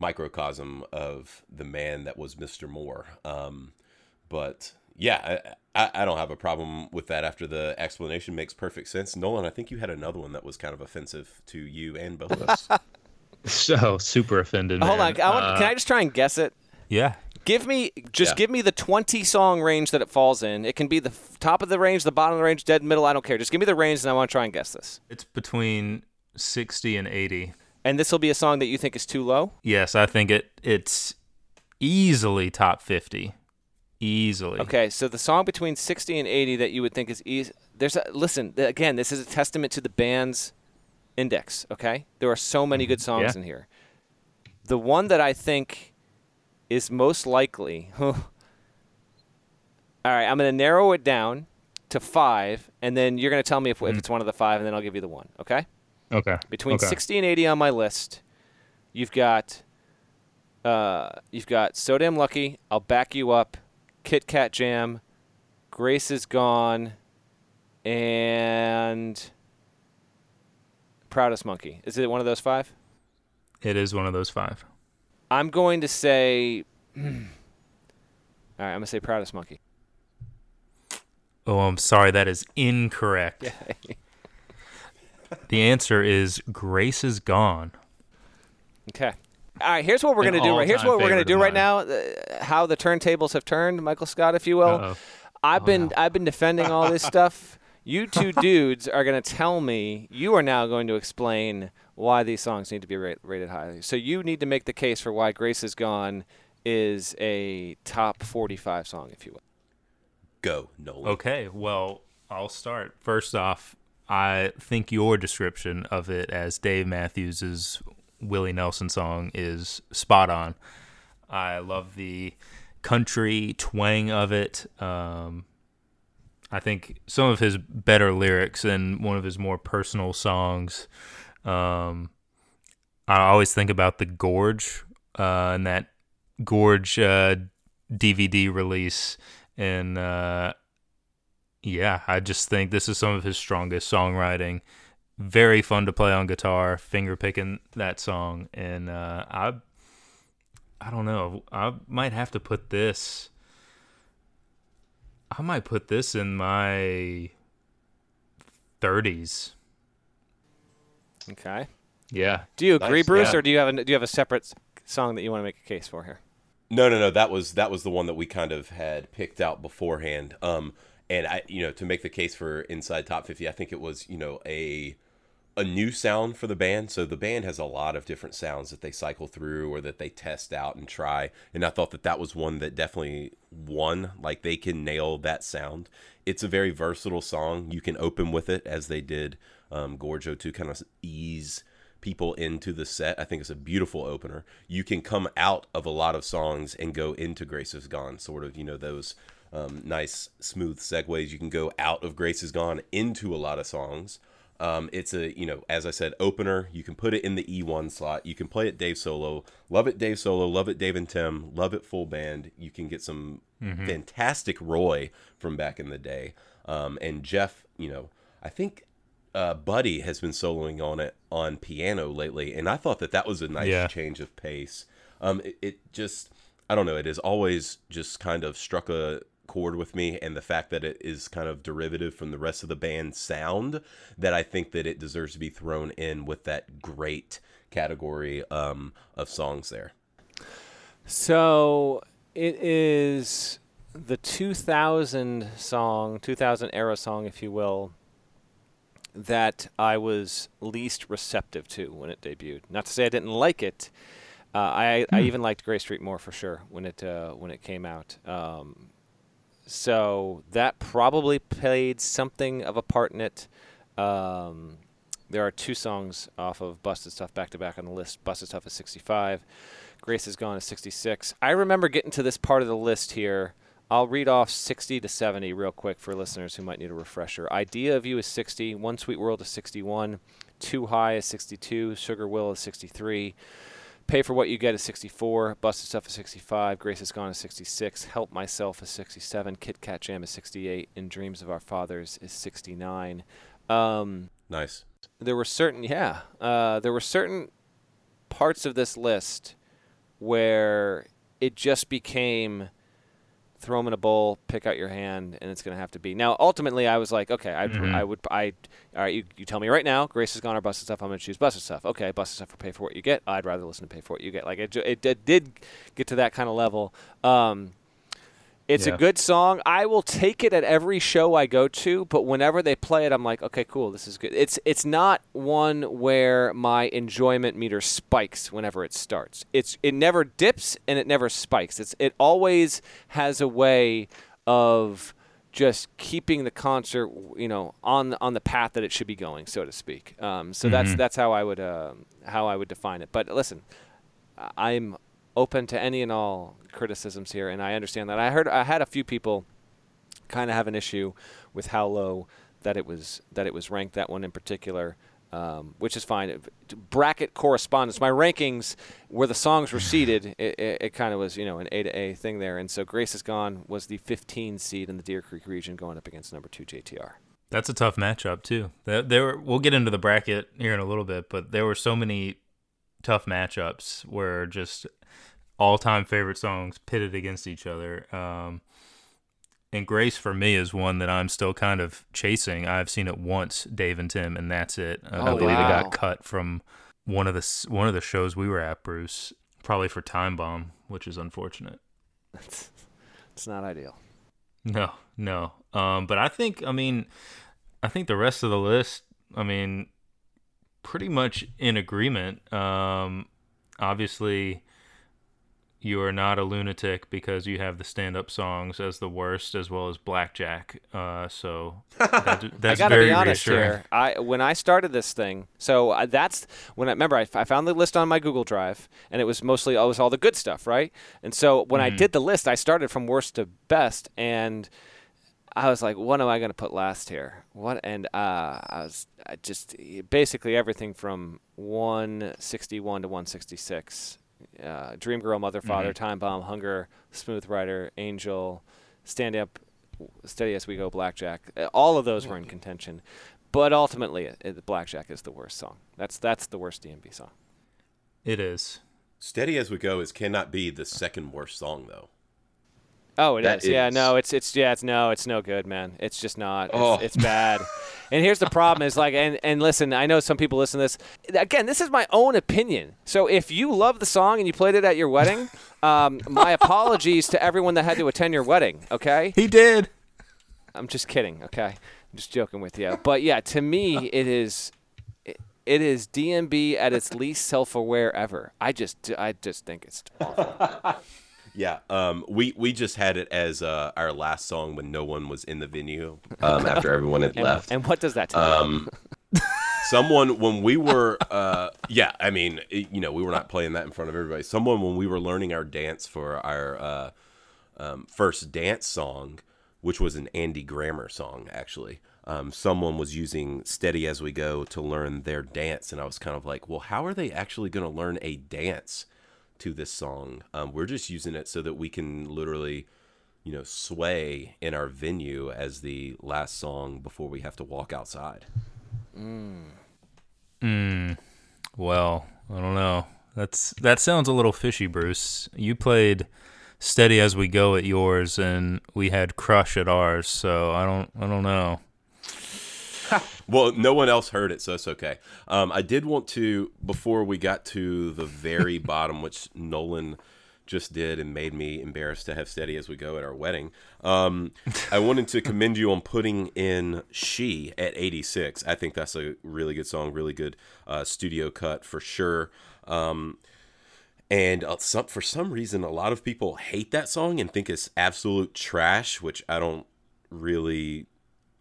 microcosm of the man that was Mr. Moore. Um, but yeah, I, I, I don't have a problem with that. After the explanation makes perfect sense. Nolan, I think you had another one that was kind of offensive to you and both of us. *laughs* So super offended. Hold man. on, I want, Uh, can I just try and guess it? Yeah. Give me just Yeah. give me the 20 song range that it falls in. It can be the f- top of the range, the bottom of the range, dead middle. I don't care. Just give me the range, and I want to try and guess this. It's between 60 and 80. And this will be a song that you think is too low. Yes, I think it it's easily top 50. Easily. Okay, so the song between 60 and 80 that you would think is easy. There's a, listen again. This is a testament to the band's index. Okay, there are so many good songs Mm-hmm. Yeah. in here. The one that I think is most likely. *laughs* All right, I'm going to narrow it down to five, and then you're going to tell me if, if it's one of the five, and then I'll give you the one. Okay. Okay. Between okay. 60 and 80 on my list, you've got uh, you've got So Damn Lucky, I'll back you up, Kit Kat Jam, Grace is Gone, and Proudest Monkey. Is it one of those five? It is one of those five. I'm going to say. *clears throat* All right, I'm going to say Proudest Monkey. Oh, I'm sorry. That is incorrect. *laughs* the answer is Grace is gone. Okay. All right, here's what we're going to do. Right, here's what we're going to do right now. Uh, how the turntables have turned, Michael Scott, if you will. Uh-oh. I've been I've been defending all this *laughs* stuff. You two dudes are going to tell me. You are now going to explain why these songs need to be ra- rated highly. So you need to make the case for why "Grace Is Gone" is a top 45 song, if you will. Go, Nolan. Okay, well, I'll start. First off, I think your description of it as Dave Matthews's Willie Nelson song is spot on. I love the country twang of it. Um, I think some of his better lyrics and one of his more personal songs. Um, I always think about the Gorge uh, and that Gorge uh, DVD release, and uh, yeah, I just think this is some of his strongest songwriting. Very fun to play on guitar, finger picking that song, and uh, I, I don't know, I might have to put this. I might put this in my 30s. Okay. Yeah. Do you agree, Nice, Bruce, yeah. or do you have a, do you have a separate song that you want to make a case for here? No, no, no. That was that was the one that we kind of had picked out beforehand. Um, and I, you know, to make the case for inside top fifty, I think it was, you know, a a new sound for the band. So the band has a lot of different sounds that they cycle through or that they test out and try. And I thought that that was one that definitely won. Like they can nail that sound. It's a very versatile song. You can open with it as they did um, Gorgo to kind of ease people into the set. I think it's a beautiful opener. You can come out of a lot of songs and go into Grace is Gone, sort of, you know, those um, nice, smooth segues. You can go out of Grace is Gone into a lot of songs. Um, it's a, you know, as I said, opener. You can put it in the E1 slot. You can play it Dave solo. Love it Dave solo. Love it Dave and Tim. Love it full band. You can get some fantastic Roy from back in the day. Um, and Jeff, you know, I think uh, Buddy has been soloing on it on piano lately, and I thought that that was a nice Yeah. change of pace. Um, it, it just, I don't know, it has always just kind of struck a chord with me, and the fact that it is kind of derivative from the rest of the band's sound, that I think that it deserves to be thrown in with that great category um, of songs there. So it is the 2000 song, 2000 era song, if you will, that I was least receptive to when it debuted. Not to say I didn't like it. Uh, I I even liked Gray Street more for sure when it uh, when it came out. Um, so that probably played something of a part in it. Um, there are two songs off of Busted Stuff back to back on the list. Busted Stuff is 65. Grace is Gone is 66. I remember getting to this part of the list here. I'll read off 60 to 70 real quick for listeners who might need a refresher. Idea of You is 60. One Sweet World is 61. Too High is 62. Sugar Will is 63. Pay for What You Get is 64. Busted Stuff is 65. Grace is Gone is 66. Help Myself is 67. Kit Kat Jam is 68. And Dreams of Our Fathers is 69. Um, Nice. there were certain yeah uh, there were certain parts of this list where it just became throw them in a bowl pick out your hand and it's going to have to be. Now ultimately i was like okay Mhm. i would i all right you, you tell me right now grace is gone or busted stuff i'm going to choose busted stuff. Okay busted stuff for pay for what you get. I'd rather listen to pay for what you get. Like it, it, it did get to that kind of level. Um, it's a good song. I will take it at every show I go to, but whenever they play it, I'm like, okay, cool, this is good. It's it's not one where my enjoyment meter spikes whenever it starts. It's it never dips and it never spikes. It's it always has a way of just keeping the concert, you know, on on the path that it should be going, so to speak. Um, so that's Mhm. that's how I would um how I would define it. But listen, I'm open to any and all criticisms here, and I understand that. I heard I had a few people kind of have an issue with how low that it was that it was ranked. That one in particular. Um, which is fine. Bracket correspondence. My rankings, where the songs were seated, *sighs* it, it, it kind of was, you know, an A to A thing there. And so Grace is Gone was the 15 seed in the Deer Creek region, going up against number two JTR. That's a tough matchup too. There, there were, we'll get into the bracket here in a little bit, but there were so many tough matchups where just all-time favorite songs pitted against each other. Um, and Grace for me is one that I'm still kind of chasing. I've seen it once, Dave and Tim, and that's it. I Oh, believe it got cut from one of the one of the shows we were at, Bruce, probably for Time Bomb, which is unfortunate. It's, it's not ideal. No, no. Um, but I think, I mean, I think the rest of the list, I mean, pretty much in agreement. Um, obviously, you are not a lunatic because you have the stand-up songs as the worst, as well as Blackjack. Uh, so that, *laughs* I gotta very be honest reassuring. here. I when I started this thing, so uh, that's when I remember I, I found the list on my Google Drive, and it was mostly it was all the good stuff, right? And so when I Mhm. did the list, I started from worst to best, and I was like, what am I going to put last here? What? And uh, I was I just basically everything from 161 to 166. Uh, Dream Girl, Mother, Father, Time Bomb, Hunger, Smooth Rider, Angel, Stand Up, Steady as We Go, Blackjack. Uh, All of those were in contention, but ultimately, it, it- Blackjack is the worst song. That's that's the worst DMB song. It is. Steady as we go is cannot be the second worst song though. Oh, it is. That Yeah, no, it's it's yeah, it's no, it's no good, man. It's just not. It's, Oh. it's bad. *laughs* and here's the problem: is like, and and listen, I know some people listen to this. Again, this is my own opinion. So if you love the song and you played it at your wedding, *laughs* um, my apologies to everyone that had to attend your wedding. Okay, He did. I'm just kidding. Okay, I'm just joking with you. But yeah, to me, *laughs* it is. it- It is DMB at its least self-aware ever. I just, I just think it's awful. Yeah, um, we we just had it as uh, our last song when no one was in the venue *laughs* um, after everyone had And, left. and what does that tell? Um, someone when we were, *laughs* uh, yeah, I mean, it- you know, we were not playing that in front of everybody. Someone when we were learning our dance for our uh, um, first dance song, which was an Andy Grammer song, actually. Um, someone was using "Steady as We Go" to learn their dance, and I was kind of like, "Well, how are they actually going to learn a dance to this song? Um, we're just using it so that we can literally, you know, sway in our venue as the last song before we have to walk outside." Mm. Mm. Well, I don't know. That's that sounds a little fishy, Bruce. You played steady as we go at yours, and we had crush at ours. So I don't, I don't know. *laughs* Well, no one else heard it, so it's okay. Um, I did want to, before we got to the very *laughs* bottom, which Nolan just did and made me embarrassed to have steady as we go at our wedding. Um, I wanted to commend you on putting in "She" at 86. I think that's a really good song, really good uh, studio cut for sure. Um, and uh, some, for some reason, a lot of people hate that song and think it's absolute trash, which I don't really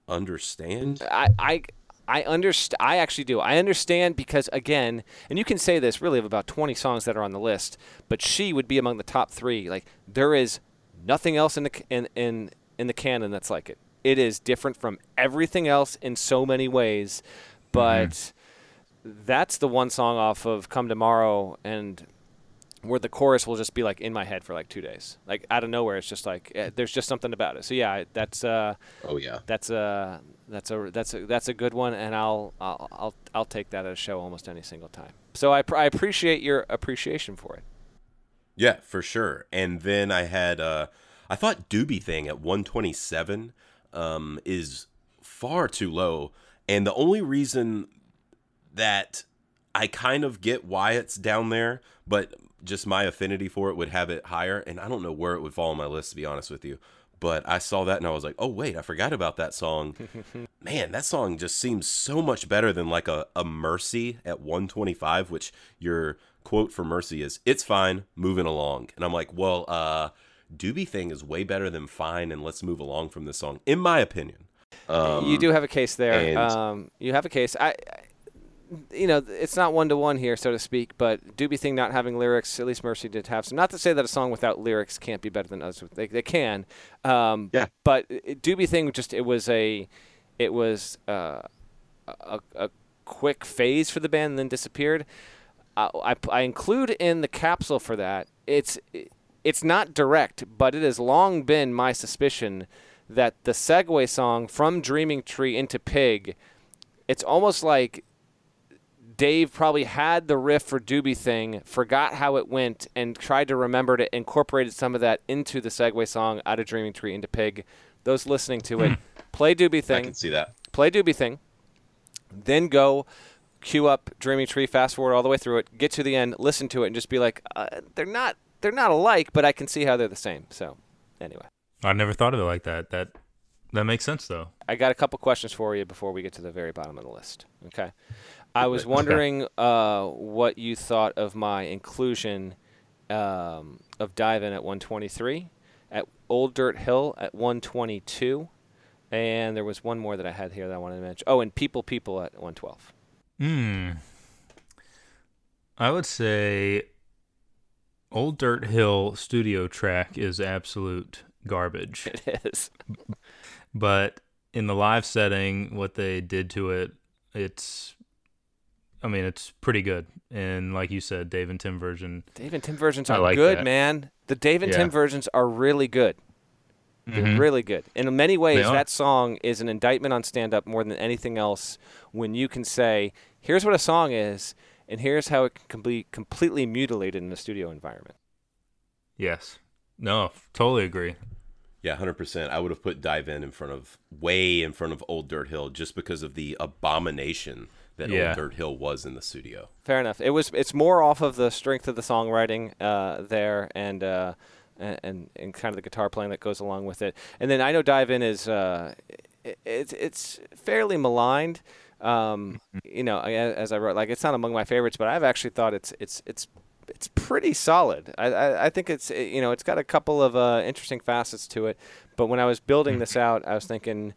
understand. I I I understand. I actually do. I understand because again, and you can say this really of about 20 songs that are on the list, but she would be among the top three. Like there is nothing else in the in in in the canon that's like it. It is different from everything else in so many ways, mm-hmm. but that's the one song off of Come Tomorrow and where the chorus will just be like in my head for like two days, like out of nowhere. It's just like eh, there's just something about it. So yeah, that's uh, Oh yeah. that's a that's a that's a that's a good one, and I'll I'll I'll, I'll take that at a show almost any single time. So I, pr- I appreciate your appreciation for it. Yeah, for sure. And then I had uh I thought Doobie Thing at 127 um is far too low. And the only reason that I kind of get why it's down there, but just my affinity for it would have it higher. And I don't know where it would fall on my list to be honest with you. But I saw that and I was like, oh wait, I forgot about that song. *laughs* Man, that song just seems so much better than like a, a Mercy at 125, which your quote for Mercy is, it's fine, moving along. And I'm like, well, uh, Doobie Thing is way better than fine and let's move along from this song, in my opinion. Um, you do have a case there. and- Um, you have a case. I, I you know, it's not one to one here, so to speak. But Doobie Thing not having lyrics, at least Mercy did have some. Not to say that a song without lyrics can't be better than others. They, they can. Um, Yeah. But it, Doobie Thing just it was a, it was uh, a, a quick phase for the band and then disappeared. Uh, I, I include in the capsule for that. It's it's not direct, but it has long been my suspicion that the segue song from Dreaming Tree into Pig, it's almost like Dave probably had the riff for Doobie Thing, forgot how it went, and tried to remember to incorporated some of that into the segue song out of Dreaming Tree into Pig. Those listening to it, play Doobie I Thing can see that. play Doobie Thing, then go cue up Dreaming Tree, fast forward all the way through it, get to the end, listen to it, and just be like, uh, they're not they're not alike, but I can see how they're the same. So anyway, I never thought of it like that. That that makes sense though. I got a couple questions for you before we get to the very bottom of the list. Okay, I was *laughs* wondering uh, what you thought of my inclusion um, of Dive In at 123, at Old Dirt Hill at 122. And there was one more that I had here that I wanted to mention. Oh, and People People at 112. Hmm. I would say Old Dirt Hill studio track is absolute garbage. It is. *laughs* but in the live setting, what they did to it, it's, I mean, it's pretty good. And like you said, Dave and Tim version, Dave and Tim versions are like good, that. man. The Dave and Yeah. Tim versions are really good. They're Mhm. really good. And in many ways, that song is an indictment on stand up more than anything else when you can say, here's what a song is, and here's how it can be completely mutilated in a studio environment. yes, no, totally agree. Yeah, hundred percent. I would have put Dive In in front of way in front of Old Dirt Hill just because of the abomination that Yeah. Old Dirt Hill was in the studio. Fair enough. It was. It's more off of the strength of the songwriting uh, there, and, uh, and and and kind of the guitar playing that goes along with it. And then I know Dive In is uh, i- it's it's fairly maligned. Um, you know, as I wrote, like it's not among my favorites, but I've actually thought it's it's it's it's pretty solid. I, I, I think it's you know it's got a couple of uh, interesting facets to it. But when I was building this out, I was thinking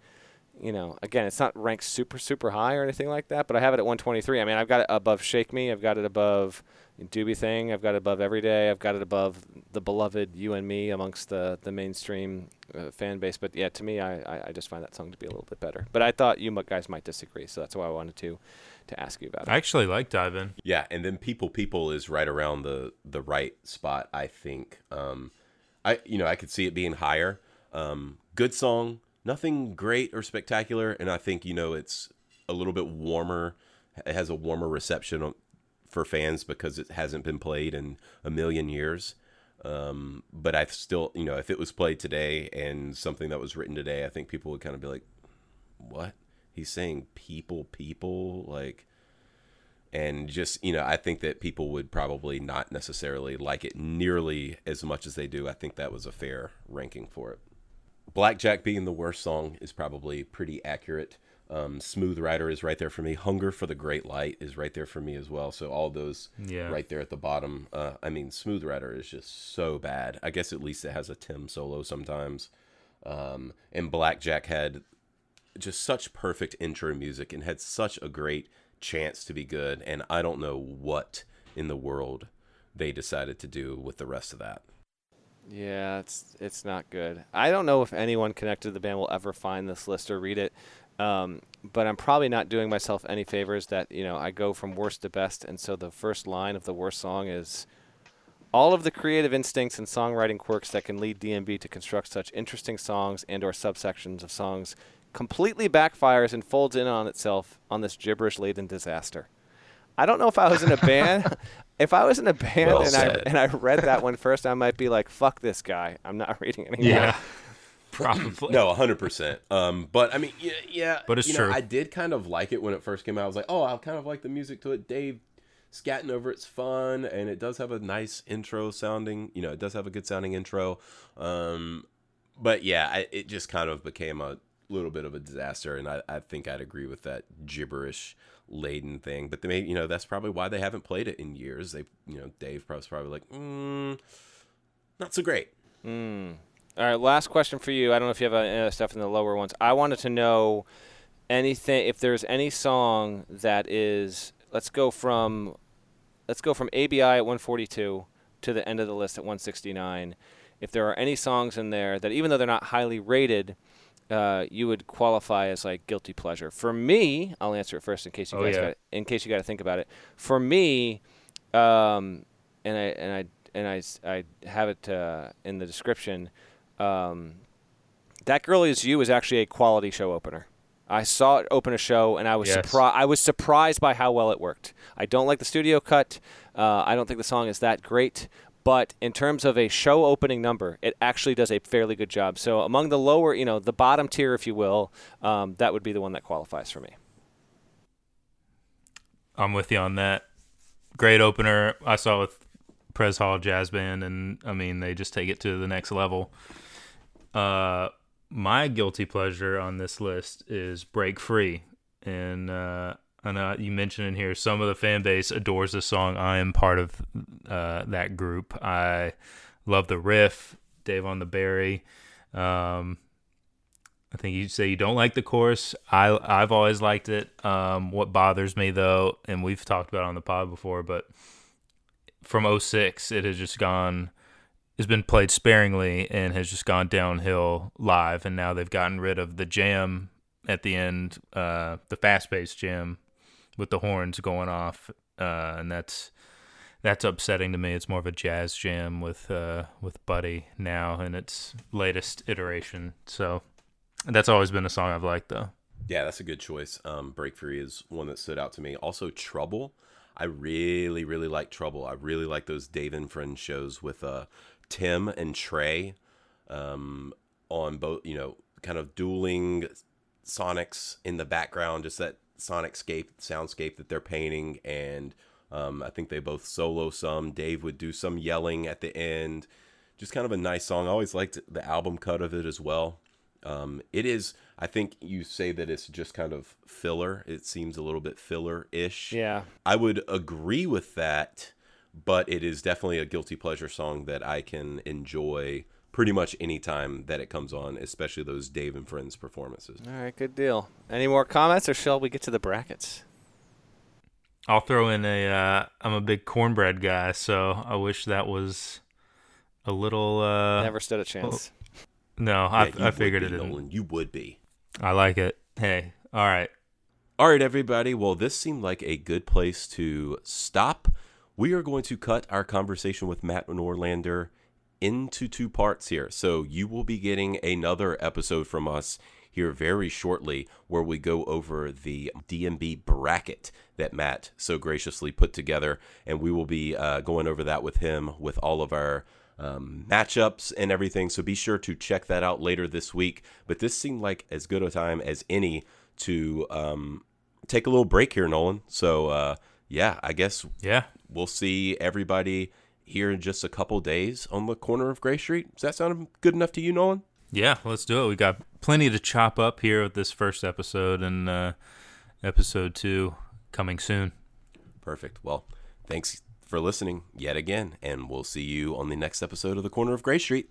you know, again, it's not ranked super, super high or anything like that, but I have it at 123. I mean, I've got it above Shake Me. I've got it above Doobie Thing. I've got it above Everyday. I've got it above the beloved You and Me amongst the, the mainstream uh, fan base. But yeah, to me, I, I, I just find that song to be a little bit better. But I thought you guys might disagree, so that's why I wanted to to ask you about it. I actually like Dive In. Yeah, and then People People is right around the the right spot, I think. Um I you know, I could see it being higher. Um good song, nothing great or spectacular, and I think, you know, it's a little bit warmer. It has a warmer reception for fans because it hasn't been played in a million years. Um, but I still, you know, if it was played today and something that was written today, I think people would kind of be like, "What? He's saying people, people, like." and just you know i think that people would probably not necessarily like it nearly as much as they do i think that was a fair ranking for it blackjack being the worst song is probably pretty accurate. Um, smooth rider is right there for me. Hunger for the great light is right there for me as well. So all those Yeah. right there at the bottom. Uh, i mean smooth rider is just so bad. I guess at least it has a tim solo sometimes. Um, and blackjack had just such perfect intro music and had such a great chance to be good. And i don't know what in the world they decided to do with the rest of that Yeah, it's it's not good. I don't know if anyone connected to the band will ever find this list or read it, um, but I'm probably not doing myself any favors. That you know, I go from worst to best, and so the first line of the worst song is. All of the creative instincts and songwriting quirks that can lead DMB to construct such interesting songs and or subsections of songs completely backfires and folds in on itself on this gibberish-laden disaster. I don't know if I was in a band. *laughs* if I was in a band Well and I and I read that *laughs* one first, I might be like, "Fuck this guy! I'm not *laughs* reading anymore." Yeah, probably. no 100% um but i mean yeah, yeah But it's you know, true. i did kind of like it when it first came out i was like oh i kind of like the music to it dave scatting over it's fun and it does have a nice intro sounding you know it does have a good sounding intro um but yeah I, it just kind of became a little bit of a disaster and i, I think i'd agree with that gibberish laden thing but they may you know that's probably why they haven't played it in years they you know dave was probably like mm, not so great Mm. All right, last question for you. I don't know if you have any other stuff in the lower ones. I wanted to know anything if there's any song that is let's go from let's go from ABI at 142 to the end of the list at 169. If there are any songs in there that even though they're not highly rated, uh, you would qualify as like guilty pleasure. For me, I'll answer it first in case you Oh, guys yeah. got in case you got to think about it. For me, um, and I and I and I I have it uh, in the description. Um, that girl is you is actually a quality show opener. I saw it open a show and I was Yes. surprised. I was surprised by how well it worked. I don't like the studio cut. Uh, I don't think the song is that great. But in terms of a show opening number, it actually does a fairly good job. So among the lower, you know, the bottom tier, if you will, um, that would be the one that qualifies for me. I'm with you on that. Great opener. I saw with Pres Hall Jazz Band, and I mean they just take it to the next level. Uh, my guilty pleasure on this list is "Break Free," and uh, I know you mentioned in here some of the fan base adores this song. I am part of uh, that group. I love the riff, Dave on the Berry. Um, I think you say you don't like the chorus. I I've always liked it. Um, what bothers me though, and we've talked about on the pod before, but from 06, it has just gone has been played sparingly and has just gone downhill live and now they've gotten rid of the jam at the end, uh, the fast paced jam with the horns going off. Uh, and that's that's upsetting to me. It's more of a jazz jam with uh, with Buddy now in its latest iteration. So that's always been a song I've liked though. Yeah, that's a good choice. Um, Break Free is one that stood out to me. Also, Trouble. I really, really like Trouble. I really like those Dave and Friends shows with uh, Tim and Trey um, on both, you know, kind of dueling sonics in the background, just that sonicscape, soundscape that they're painting. And um, I think they both solo some. Dave would do some yelling at the end. Just kind of a nice song. I always liked the album cut of it as well. Um, it is, I think you say that it's just kind of filler. It seems a little bit filler ish. Yeah. I would agree with that, but it is definitely a guilty pleasure song that I can enjoy pretty much any time that it comes on, especially those Dave and Friends performances. All right, good deal. Any more comments, or shall we get to the brackets? I'll throw in a. Uh, I'm a big cornbread guy, so I wish that was a little. Uh, Never stood a chance. No, I, Yeah, you I figured be, it. In. Nolan. You would be. I like it. Hey, all right. All right, everybody. Well, this seemed like a good place to stop. We are going to cut our conversation with Matt Norlander into two parts here. So you will be getting another episode from us here very shortly where we go over the DMB bracket that Matt so graciously put together. And we will be uh, going over that with him with all of our um, matchups and everything. So be sure to check that out later this week. But this seemed like as good a time as any to um, take a little break here, Nolan. So uh, yeah, I guess Yeah. we'll see everybody here in just a couple days on the corner of Gray Street. Does that sound good enough to you, Nolan? Yeah, let's do it. We got plenty to chop up here with this first episode and uh, episode two coming soon. Perfect. Well, thanks for listening yet again, and we'll see you on the next episode of the corner of Gray Street.